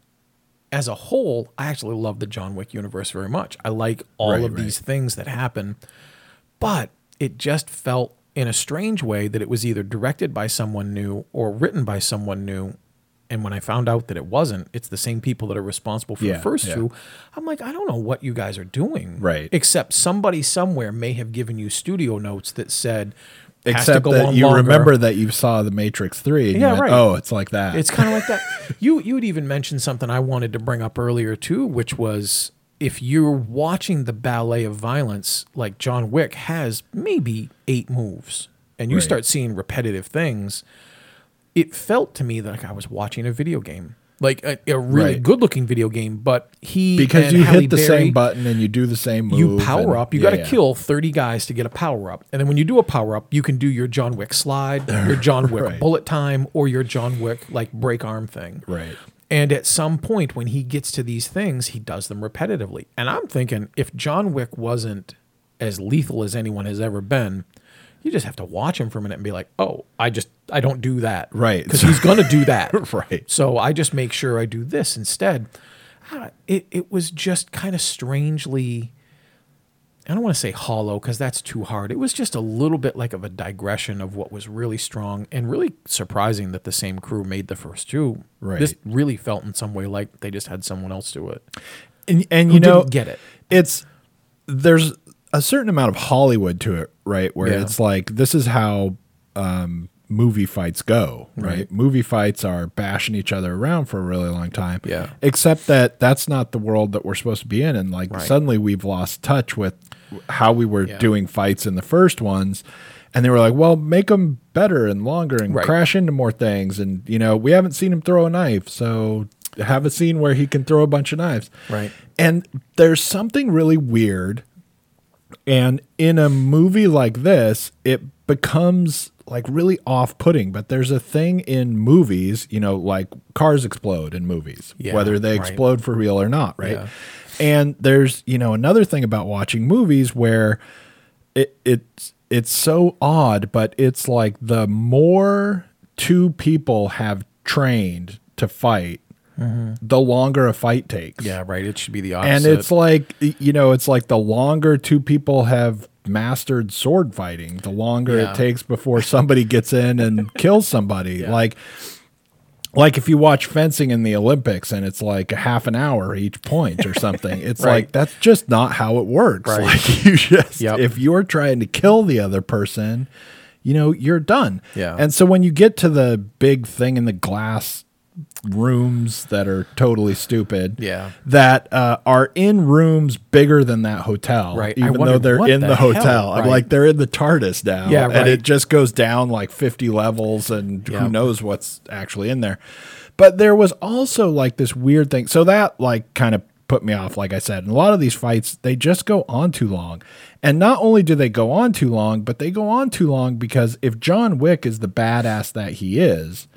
as a whole i actually love the john wick universe very much i like all Right, of right. these things that happen but it just felt in a strange way that it was either directed by someone new or written by someone new and when i found out that it wasn't it's the same people that are responsible for Yeah, the first yeah. two i'm like i don't know what you guys are doing Right. except somebody somewhere may have given you studio notes that said Except that you longer. remember that you saw the Matrix Three. And Yeah, went, right. Oh, it's like that. It's kind of like that. *laughs* You you had even mentioned something I wanted to bring up earlier too, which was if you're watching the ballet of violence, like John Wick has maybe eight moves, and you Right. start seeing repetitive things, it felt to me like I was watching a video game, like a, a really Right. good-looking video game. But he because you Halle hit the Berry- same button and you do the same move. you power and- up. You yeah, got to yeah. kill 30 guys to get a power up. And then when you do a power up, you can do your John Wick slide, your *laughs* John Wick Right. bullet time, or your John Wick like break arm thing. Right. And at some point, when he gets to these things, he does them repetitively. And I'm thinking, if John Wick wasn't as lethal as anyone has ever been, you just have to watch him for a minute and be like, oh, I just, I don't do that. Right. Because he's going to do that. *laughs* Right. So I just make sure I do this instead. Ah, It, it was just kind of strangely, I don't want to say hollow because that's too hard. It was just a little bit like of a digression of what was really strong and really surprising that the same crew made the first two. Right. This really felt in some way like they just had someone else do it. And, and you know, get it. it's there's a certain amount of Hollywood to it, right? Where Yeah. it's like this is how um, movie fights go, right? Right. Movie fights are bashing each other around for a really long time. Yeah. Except that that's not the world that we're supposed to be in, and like Right. suddenly we've lost touch with how we were Yeah. doing fights in the first ones. And they were like, "Well, make them better and longer, and Right. crash into more things." And you know, we haven't seen him throw a knife, so have a scene where he can throw a bunch of knives. Right. And there's something really weird And in a movie like this, it becomes like really off putting. But there's a thing in movies, you know, like cars explode in movies, Yeah, whether they right. explode for real or not, right? Yeah. And there's, you know, another thing about watching movies where it it's it's so odd, but it's like the more two people have trained to fight, Mm-hmm. the longer a fight takes. Yeah, right. It should be the opposite. And it's like you know, it's like the longer two people have mastered sword fighting, the longer Yeah. it takes before somebody gets in and *laughs* kills somebody. Yeah. Like like if you watch fencing in the Olympics and it's like a half an hour each point or something, *laughs* it's Right. like that's just not how it works. Right. Like *laughs* you just Yep. if you're trying to kill the other person, you know, you're done. Yeah. And so when you get to the big thing in the glass rooms that are totally stupid, Yeah. that uh, are in rooms bigger than that hotel, Right. Even though they're in the the, hell? hotel, I'm like they're in the TARDIS now, Yeah, and it just goes down like 50 levels, and Yeah. who knows what's actually in there. But there was also like this weird thing, so that like kind of put me off. Like I said, and a lot of these fights they just go on too long, and not only do they go on too long, but they go on too long because if John Wick is the badass that he is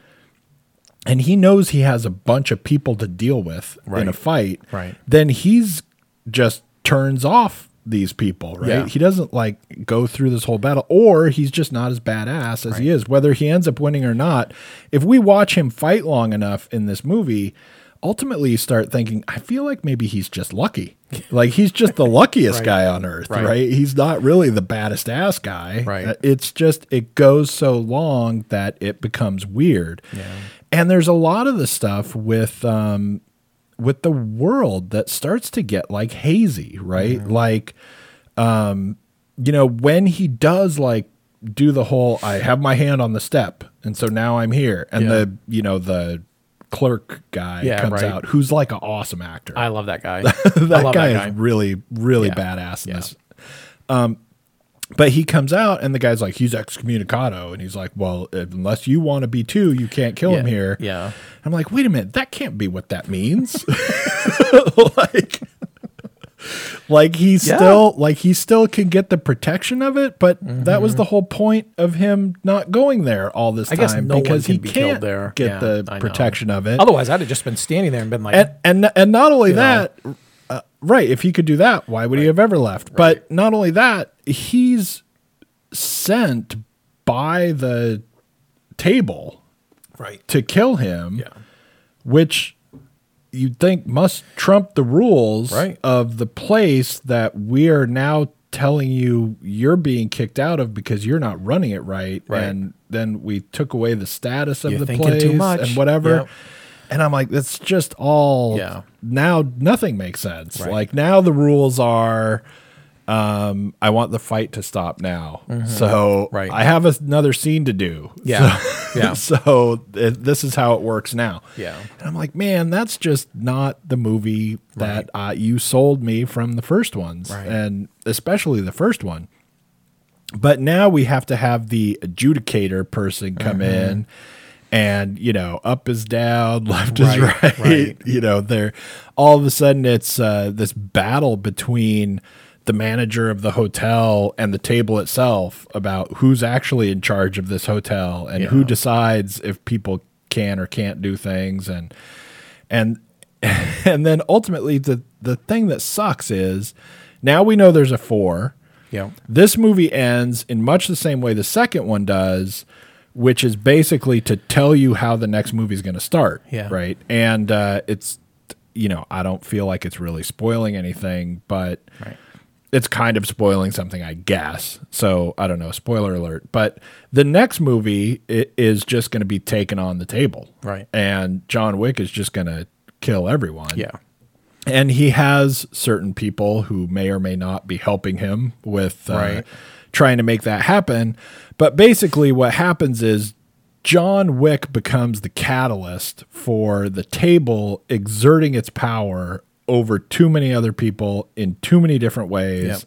and he knows he has a bunch of people to deal with in a fight, Right. then he's just turns off these people, right? Yeah. He doesn't like go through this whole battle, or he's just not as badass as he is, whether he ends up winning or not. If we watch him fight long enough in this movie, ultimately you start thinking, I feel like maybe he's just lucky. *laughs* like he's just the luckiest Right. guy on earth, Right. right. He's not really the baddest ass guy. Right. Uh, It's just it goes so long that it becomes weird. And there's a lot of the stuff with um with the world that starts to get like hazy, right? Mm-hmm. Like um you know when he does like do the whole I have my hand on the step and so now I'm here and Yeah. the you know the clerk guy Yeah, comes right. out who's like an awesome actor I love that guy. *laughs* that love guy, that guy. is really, really Yeah. badass in this. Um, but he comes out and the guy's like, he's excommunicado, and he's like, well, unless you want to be too, you can't kill him here. yeah. I'm like, wait a minute, that can't be what that means. *laughs* like, like he Yeah. still, like he still can get the protection of it, but that was Mm-hmm. the whole point of him not going there all this I time no one because he be killed can't there. get Yeah, the protection of it Otherwise, I'd have just been standing there and been like, and and and not only that know. Right? If he could do that, why would he have ever left? But not only that, he's sent by the table right. to kill him, Yeah. which you'd think must trump the rules Right. of the place that we are now telling you you're being kicked out of because you're not running it right, Right. and then we took away the status of You're the place too much. and whatever. Yep. And I'm like, that's just all. Yeah. Now nothing makes sense. Right. Like now the rules are, um, I want the fight to stop now. So Mm-hmm. Right. I have another scene to do. Yeah. So, *laughs* Yeah. *laughs* so it, this is how it works now. Yeah. And I'm like, man, that's just not the movie that uh, you sold me from the first ones, Right. and especially the first one. But now we have to have the adjudicator person come Mm-hmm. in, and you know, up is down, *laughs* left Right, is right. right. *laughs* You know, they're all of a sudden it's uh, this battle between the manager of the hotel and the table itself about who's actually in charge of this hotel and who decides if people can or can't do things and and *laughs* and then ultimately the the thing that sucks is now we know there's a 4 Yeah. this movie ends in much the same way the second one does, which is basically to tell you how the next movie is going to start. Yeah. Right. And uh, it's, you know, I don't feel like it's really spoiling anything, but Right. it's kind of spoiling something, I guess. So I don't know. Spoiler alert. But the next movie is just going to be taken on the table. Right. And John Wick is just going to kill everyone Yeah. And he has certain people who may or may not be helping him with uh, Right. trying to make that happen. But basically, what happens is John Wick becomes the catalyst for the table exerting its power over too many other people in too many different ways. Yep.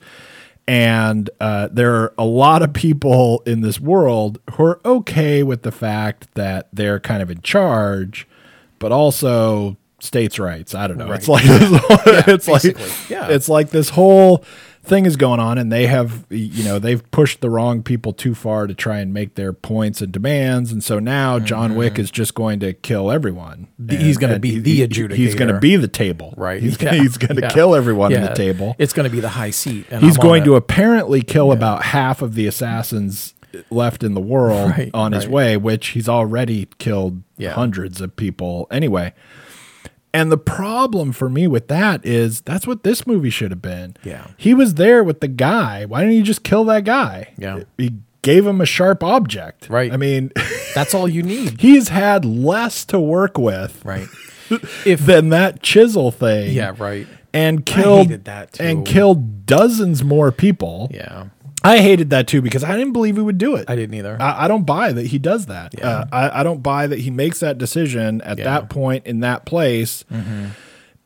And uh, there are a lot of people in this world who are okay with the fact that they're kind of in charge, but also states' rights. I don't know. It's Right. like this, *laughs* it's like. Yeah. it's like this whole thing is going on and they have you know they've pushed the wrong people too far to try and make their points and demands and so now John Wick is just going to kill everyone Mm-hmm. He's gonna be he- the he- adjudicator. he's going to be the table Right. he's, *laughs* Yeah. going to Yeah. kill everyone at Yeah. the table It's going to be the high seat. And he's I'm going to apparently kill about half of the assassins left in the world *laughs* Right, on his right. way which he's already killed Yeah. hundreds of people anyway and the problem for me with that is that's what this movie should have been. Yeah. He was there with the guy. Why didn't you just kill that guy? Yeah. He gave him a sharp object. Right. I mean, *laughs* That's all you need. *laughs* he's had less to work with Right. *laughs* If than that chisel thing. yeah, right. And killed that too. and killed dozens more people. Yeah. I hated that too because I didn't believe he would do it. I didn't either. I, I don't buy that he does that. Yeah. Uh, I, I don't buy that he makes that decision at Yeah. that point in that place, Mm-hmm.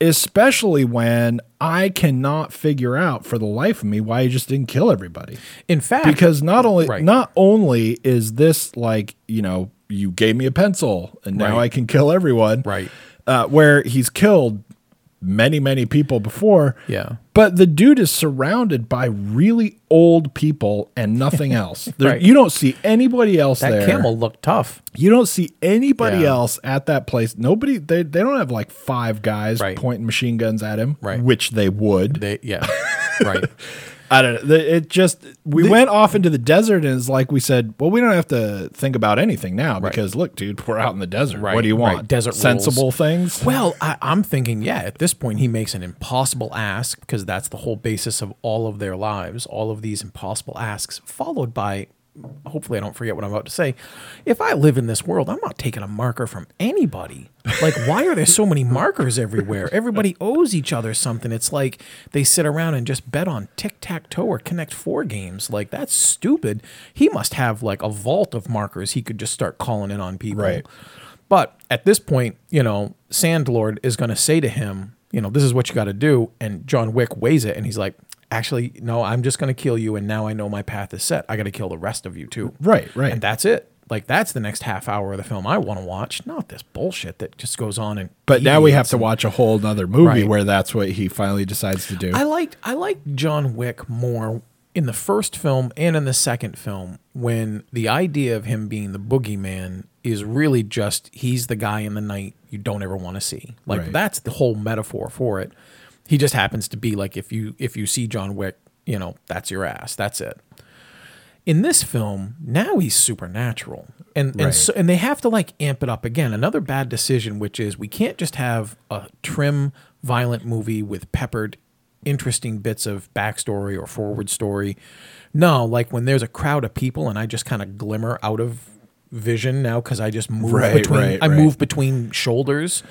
especially when I cannot figure out for the life of me why he just didn't kill everybody. In fact, Because not only Right. not only is this like you know you gave me a pencil and now Right. I can kill everyone, Right. Uh, where he's killed many many people before, Yeah. but the dude is surrounded by really old people and nothing *laughs* else. There, Right. You don't see anybody else that there. camel looked tough. You don't see anybody Yeah. else at that place. Nobody. They, they don't have like five guys Right. pointing machine guns at him, Right. which they would. They yeah. *laughs* right. I don't know. The- It just we went off into the desert and it's like we said, well, we don't have to think about anything now because look, dude, we're out in the desert. Right, What do you right. want? Desert sensible rules. things. Well, I, I'm thinking, yeah, at this point, he makes an impossible ask because that's the whole basis of all of their lives. All of these impossible asks, followed by, hopefully, I don't forget what I'm about to say. If I live in this world, I'm not taking a marker from anybody. Like, why are there so many *laughs* markers everywhere? Everybody owes each other something. It's like they sit around and just bet on tic tac toe or Connect Four games. Like, that's stupid. He must have like a vault of markers he could just start calling in on people. Right. But at this point, you know, Sandlord is going to say to him, you know, this is what you got to do. And John Wick weighs it and he's like, actually, no, I'm just going to kill you. And now I know my path is set. I got to kill the rest of you too. Right, right. And that's it. Like, that's the next half hour of the film I want to watch, not this bullshit that just goes on. And But now we have to and- watch a whole nother movie Right. where that's what he finally decides to do. I liked I liked John Wick more in the first film and in the second film when the idea of him being the boogeyman is really just he's the guy in the night you don't ever want to see. Like Right. that's the whole metaphor for it. He just happens to be like if you if you see John Wick, you know, that's your ass. That's it. In this film, now he's supernatural. And and Right. so and they have to like amp it up again. Another bad decision which is we can't just have a trim violent movie with peppered interesting bits of backstory or forward story. No, like when there's a crowd of people and I just kind of glimmer out of vision now because I just move Right, between right, I right. move between shoulders.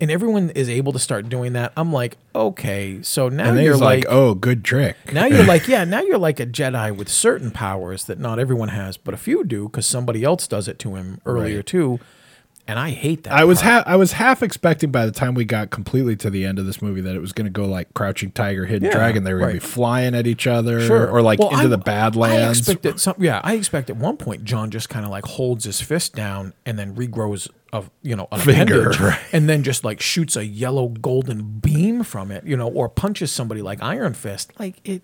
And everyone is able to start doing that. I'm like, okay, so now and you're like, like, oh, good trick. now you're *laughs* like, yeah, now you're like a Jedi with certain powers that not everyone has, but a few do because somebody else does it to him earlier Right. too. And I hate that. I was ha- I was half expecting by the time we got completely to the end of this movie that it was going to go like Crouching Tiger, Hidden Yeah, Dragon. They were going to be flying at each other, Sure. or like Well, into I- the Badlands. I expect at some, yeah, I expect at one point John just kind of like holds his fist down and then regrows of you know an Finger, *laughs* right. and then just like shoots a yellow golden beam from it, you know, or punches somebody like Iron Fist. Like it,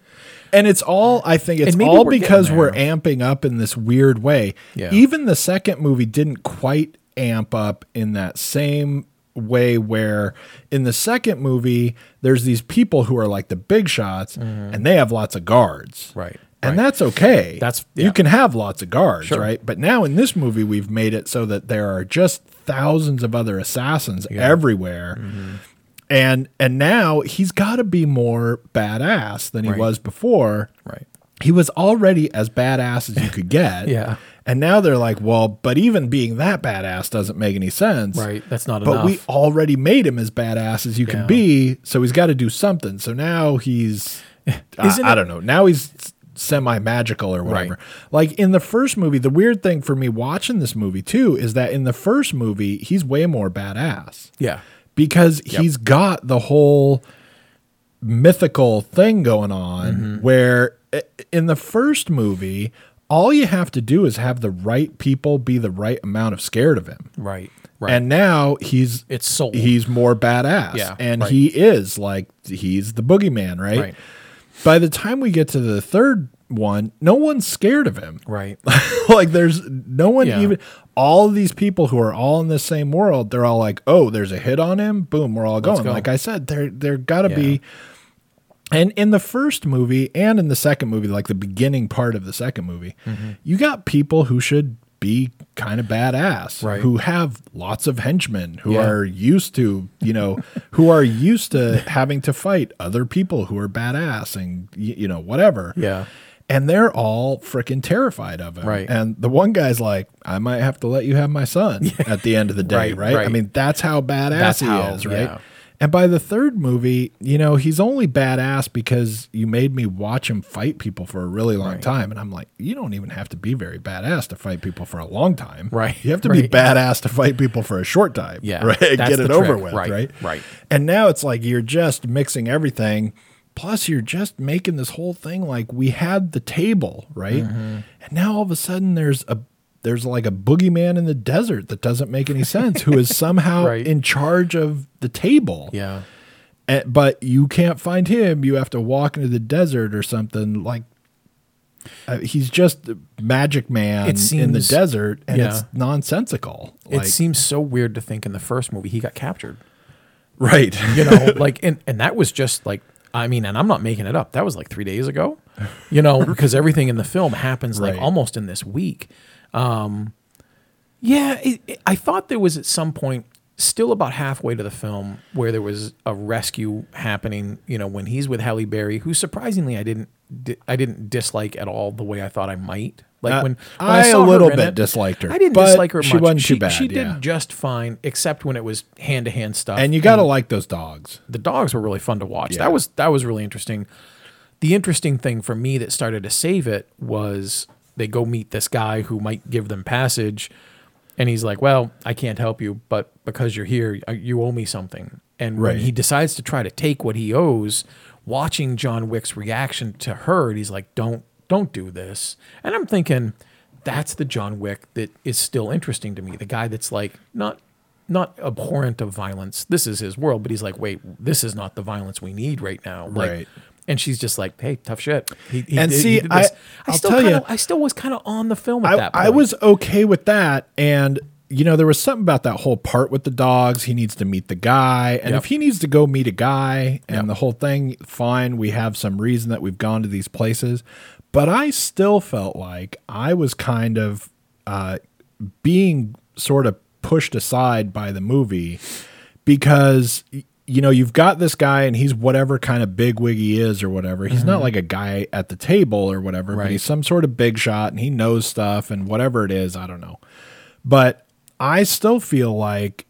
and it's all I think it's all we're because we're amping up in this weird way. Yeah. Even the second movie didn't quite amp up in that same way where in the second movie there's these people who are like the big shots and they have lots of guards. Mm-hmm. Right, And right. that's okay. That's- you can have lots of guards, Sure. right? But now in this movie we've made it so that there are just thousands of other assassins everywhere. Mm-hmm. And and now he's got to be more badass than he Right. was before right, he was already as badass as you could get. *laughs* Yeah. And now they're like, well, but even being that badass doesn't make any sense. right. That's not But enough. But we already made him as badass as you Yeah. can be, so he's got to do something. So now he's, *laughs* I, Isn't I it- don't know. Now he's semi magical or whatever. Like in the first movie, the weird thing for me watching this movie too is that in the first movie, he's way more badass yeah, because he's got the whole mythical thing going on Mm-hmm. where in the first movie all you have to do is have the right people be the right amount of scared of him right, right. and now he's it's sold. he's more badass Yeah, and right. he is like he's the boogeyman right? Right. by the time we get to the third one, no one's scared of him. Right. *laughs* like there's no one Yeah. even all these people who are all in the same world, they're all like, "Oh, there's a hit on him. Boom, we're all going." go. Like I said, there there got to Yeah. be and in the first movie and in the second movie, like the beginning part of the second movie, Mm-hmm. you got people who should be kind of badass, Right. who have lots of henchmen, who Yeah. are used to, you know, who are used to *laughs* having to fight other people who are badass and you know whatever Yeah. and they're all freaking terrified of him. Right. And the one guy's like, I might have to let you have my son *laughs* at the end of the day, Right, right? I mean, that's how badass That's he how, is, right? yeah. And by the third movie, you know, he's only badass because you made me watch him fight people for a really long Right. time. And I'm like, you don't even have to be very badass to fight people for a long time. Right, You have to *laughs* be badass to fight people for a short time. Yeah, *laughs* Right. Get it over with. Right, Right. right. And now it's like you're just mixing everything. Plus, you're just making this whole thing like we had the table, right? Mm-hmm. And now all of a sudden there's a there's like a boogeyman in the desert that doesn't make any sense, who is *laughs* somehow Right. in charge of the table. Yeah. And- but you can't find him. You have to walk into the desert or something. Like uh, he's just a magic man It in the desert, and yeah. it's nonsensical. It seems so weird to think in the first movie he got captured. right. You know, *laughs* like and and that was just like I mean, and I'm not making it up. That was like three days ago. You know, *laughs* because everything in the film happens like Right. almost in this week. Um, yeah, it, it- I thought there was at some point, still about halfway to the film, where there was a rescue happening. You know, when he's with Halle Berry, who surprisingly I didn't di- I didn't dislike at all the way I thought I might. Like Uh, when, when I a saw her little bit it, disliked her, I didn't but dislike her she wasn't too bad, She yeah. did just fine, except when it was hand to hand stuff. and you got to like those dogs. the dogs were really fun to watch. Yeah. That was that was really interesting. The interesting thing for me that started to save it was they go meet this guy who might give them passage, and he's like, "Well, I can't help you, but because you're here, uh, you owe me something." And Right. when he decides to try to take what he owes, watching John Wick's reaction to her, he's like, "Don't don't do this." And I'm thinking, that's the John Wick that is still interesting to me. The guy that's like not not abhorrent of violence. This is his world, but he's like, wait, this is not the violence we need right now. Like, Right. And she's just like, hey, tough shit. He, he And did- he see, did I-. I, I'll still tell kinda, ya- I still was kind of on the film at I, that point. I was okay with that. And, you know, there was something about that whole part with the dogs. He needs to meet the guy. And Yep. if he needs to go meet a guy and Yep. the whole thing, fine, we have some reason that we've gone to these places. But I still felt like I was kind of uh, being sort of pushed aside by the movie because you know you've got this guy and he's whatever kind of big wig he is or whatever he's not like a guy at the table or whatever but Mm-hmm. He's some sort of big shot and he knows stuff and whatever it is i don't know but i still feel like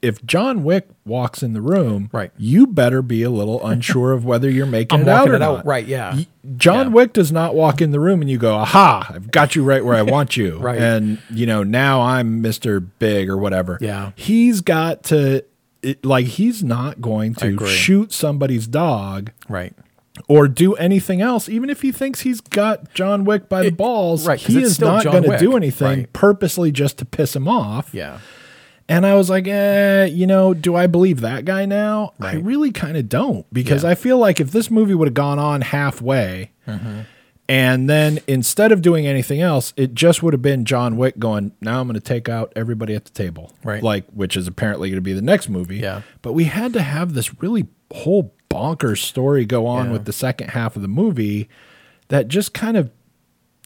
if john wick walks in the room Right. you better be a little unsure of whether you're *laughs* making it out or it out. not Right, yeah. John Yeah. Wick does not walk in the room and you go, "Aha! I've got you right where I want you." *laughs* Right. And you know, now I'm Mr. Big or whatever. Yeah. He's got to it, like he's not going to shoot somebody's dog Right. or do anything else even if he thinks he's got John Wick by the balls. right, He is not going to do anything right. purposely just to piss him off. Yeah. And I was like, eh, you know, do I believe that guy now? I really kind of don't because Yeah. I feel like if this movie would have gone on halfway Mm-hmm. And then instead of doing anything else, it just would have been John Wick going, now I'm going to take out everybody at the table. Right. Like, which is apparently going to be the next movie. Yeah. But we had to have this really whole bonkers story go on Yeah. with the second half of the movie that just kind of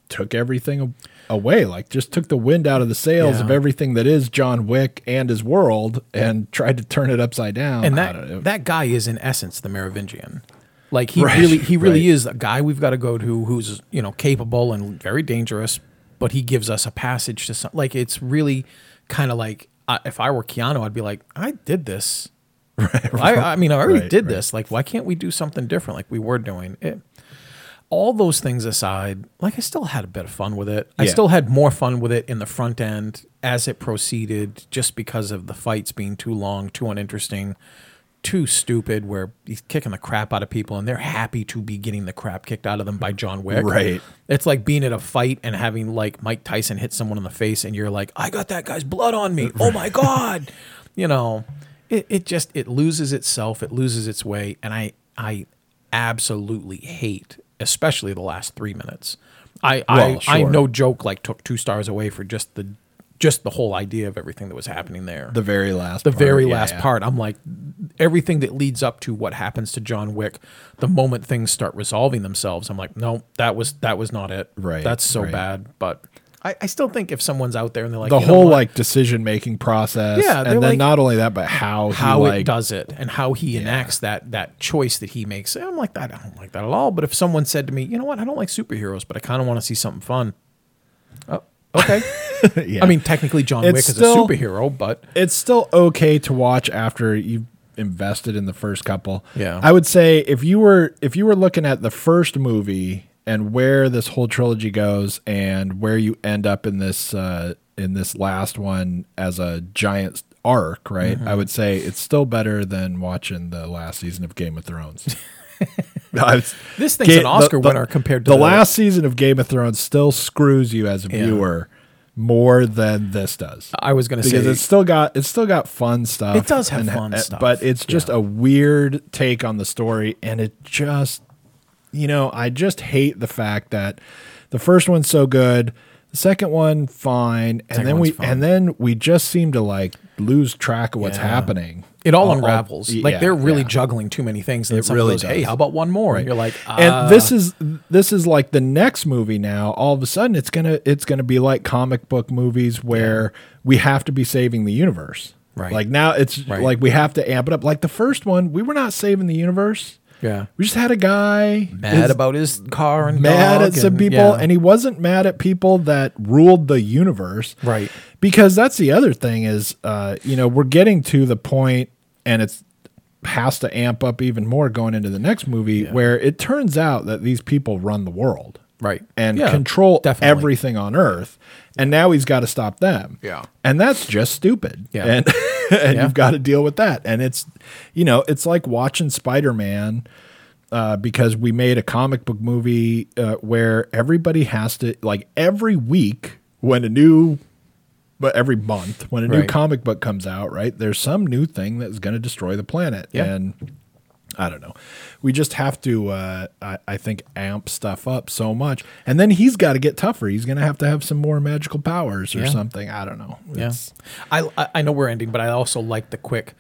took everything away like just took the wind out of the sails Yeah. of everything that is John Wick and his world and tried to turn it upside down And I don't know. that that guy is in essence the Merovingian. Like he Right, really he really right. is a guy we've got to go to who's you know capable and very dangerous, but he gives us a passage to some like it's really kind of like uh, if I were Keanu, I'd be like I did this. *laughs* I, I mean, I already Right, did right. this. Like, why can't we do something different like we were doing? It, all those things aside, like I still had a bit of fun with it. I still had more fun with it in the front end as it proceeded, just because of the fights being too long, too uninteresting, too stupid. Where he's kicking the crap out of people, and they're happy to be getting the crap kicked out of them by John Wick. Right. It's like being at a fight and having like Mike Tyson hit someone in the face, and you're like, "I got that guy's blood on me. Oh my *laughs* god!" you know, it, it just it loses itself. It loses its way, and I I absolutely hate, especially the last three minutes. I Well, I, I no joke like took two stars away for just the just the whole idea of everything that was happening there. The very last. the part, very yeah, last yeah. part, I'm like everything that leads up to what happens to John Wick. The moment things start resolving themselves, I'm like, no, that was that was not it. Right, That's so right. bad. But I, I still think if someone's out there and they're like The "You whole like decision making process. Yeah, and then like- not only that, but how he, how like it does it and how he enacts that that choice that he makes. I'm like that. I don't like that at all. But if someone said to me, you know what, I don't like superheroes, but I kind of want to see something fun. Oh, okay. *laughs* Yeah. I mean, technically, John It's Wick still- is a superhero, but it's still okay to watch after you've invested in the first couple. Yeah. I would say if you were if you were looking at the first movie and where this whole trilogy goes and where you end up in this uh in this last one as a giant arc, right? Mm-hmm. I would say it's still better than watching the last season of Game of Thrones. *laughs* *laughs* Was- This thing's an Oscar winner compared to the, the- last season of Game of Thrones still screws you as a Yeah. viewer more than this does I was going to say because it's still got it's still got fun stuff. It does have and- fun uh, stuff, but it's just yeah. a weird take on the story, and it just, you know, I just hate the fact that the first one's so good, the second one fine, and Second then we fine. and then we just seem to like lose track of what's Yeah. happening. It all All- unravels. yeah, like they're really yeah. juggling too many things. And It really goes, "Hey, how about one more?" And you're like, and uh, this is this is like the next movie now all of a sudden it's gonna it's gonna be like comic book movies where we have to be saving the universe Right. like now it's Right. like we have to amp it up like the first one we were not saving the universe yeah, we just had a guy mad his- about his car and mad at some and- people yeah. and he wasn't mad at people that ruled the universe Right. because that's the other thing is uh you know we're getting to the point and it's has to amp up even more going into the next movie where it turns out that these people run the world Right. and Yeah, control definitely. everything on earth and now he's got to stop them Yeah. and that's just stupid Yeah. and *laughs* and Yeah. you've got to deal with that and it's you know it's like watching spider-man uh, because we made a comic book movie uh, where everybody has to like every week when a new but every month when a new Right. comic book comes out right there's some new thing that's going to destroy the planet Yeah. and I don't know. We just have to, uh, I, I think, amp stuff up so much, and then he's got to get tougher. He's going to have to have some more magical powers or Yeah. something. I don't know. Yeah, It's- I- I know we're ending, but I also like the quick.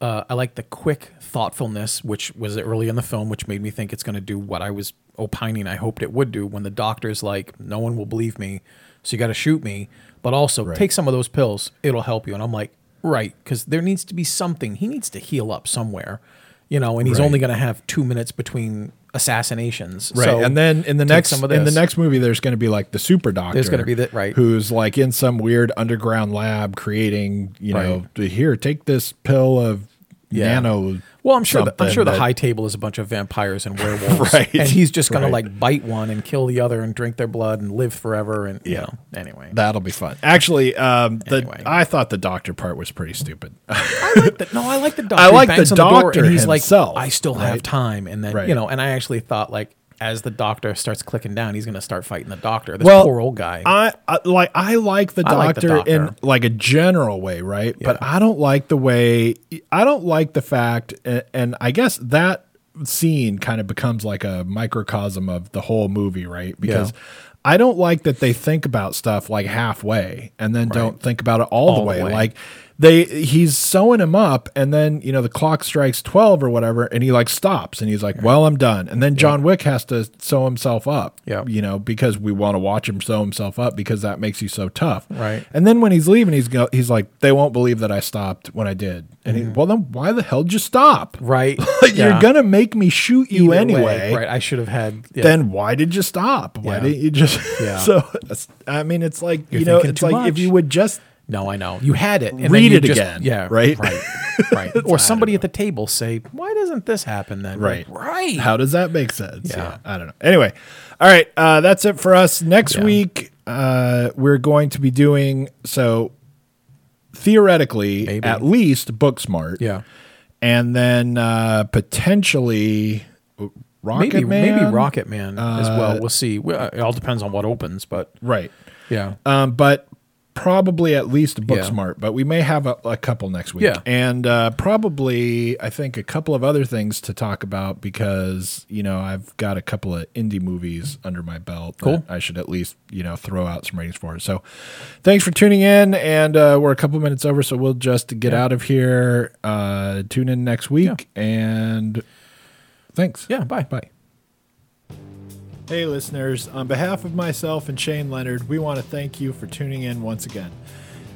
Uh, I like the quick thoughtfulness, which was early in the film, which made me think it's going to do what I was opining. I hoped it would do when the doctor's like, "No one will believe me, so you got to shoot me." But also take some of those pills; it'll help you. And I'm like, right, because there needs to be something. He needs to heal up somewhere, you know. And he's Right. only going to have two minutes between assassinations, Right, So and then in the next some of in the next movie, there's going to be like the super doctor. There's gonna be the- right. who's like in some weird underground lab creating, you know, Right. to here take this pill of Yeah. nano. Well, I'm sure. The, I'm sure the that- high table is a bunch of vampires and *laughs* werewolves, Right, and he's just gonna right. like bite one and kill the other and drink their blood and live forever. And you Yeah. know, anyway, That'll be fun. Actually, um, the Anyway. I thought the doctor part was pretty stupid. I like the, no, I like the *laughs* doctor. I like the bangs on door doctor and he's himself, like, I still have right? time, and then Right. you know, and I actually thought like as the doctor starts clicking down, he's gonna start fighting the doctor. This well, poor old guy. I, I like I like the I like the doctor in like a general way, right? But I don't like the way I don't like the fact, and, and I guess that scene kind of becomes like a microcosm of the whole movie, right? Because I don't like that they think about stuff like halfway and then don't think about it all, the, All the way. way. Like they he's sewing him up and then you know the clock strikes 12 or whatever and he like stops and he's like well i'm done and then john wick has to sew himself up Yeah. you know because we want to watch him sew himself up because that makes you so tough Right. and then when he's leaving he's go, he's like they won't believe that i stopped when i did and he mm-hmm. well then why the hell did you stop right? *laughs* you're Yeah. gonna make me shoot you Either way, anyway right? I should have had. yeah. then why did you stop why didn't you just Yeah. *laughs* so i mean it's like You're you know it's like if you would just No, I know. You had it. And Read it just- again, Yeah. right? Right. Right. *laughs* or somebody at the table say, "Why doesn't this happen?" Then Right. Right. How does that make sense? Yeah. I don't know. Anyway, all right. Uh, that's it for us. Next Yeah. week, uh, we're going to be doing so theoretically, Maybe. at least Booksmart. yeah. And then uh, potentially Rocket maybe Man. maybe Rocket Man as Uh, well. We'll see. It all depends on what opens, but Right. yeah. Um, but probably at least Booksmart, Yeah. but we may have a, a couple next week. Yeah. And uh, probably, I think, a couple of other things to talk about because, you know, I've got a couple of indie movies under my belt. that Cool. I should at least, you know, throw out some ratings for. So thanks for tuning in. And uh, we're a couple minutes over, so we'll just get out of here. Uh, tune in next week. And thanks. Yeah, bye. Bye. Hey, listeners. On behalf of myself and Shane Leonard, we want to thank you for tuning in once again.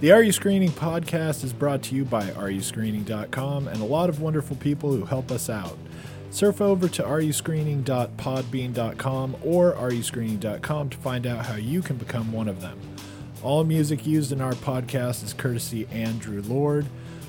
The Are You Screening podcast is brought to you by areyouscreening.com and a lot of wonderful people who help us out. Surf over to areyouscreening.podbean.com or areyouscreening.com to find out how you can become one of them. All music used in our podcast is courtesy Andrew Lord.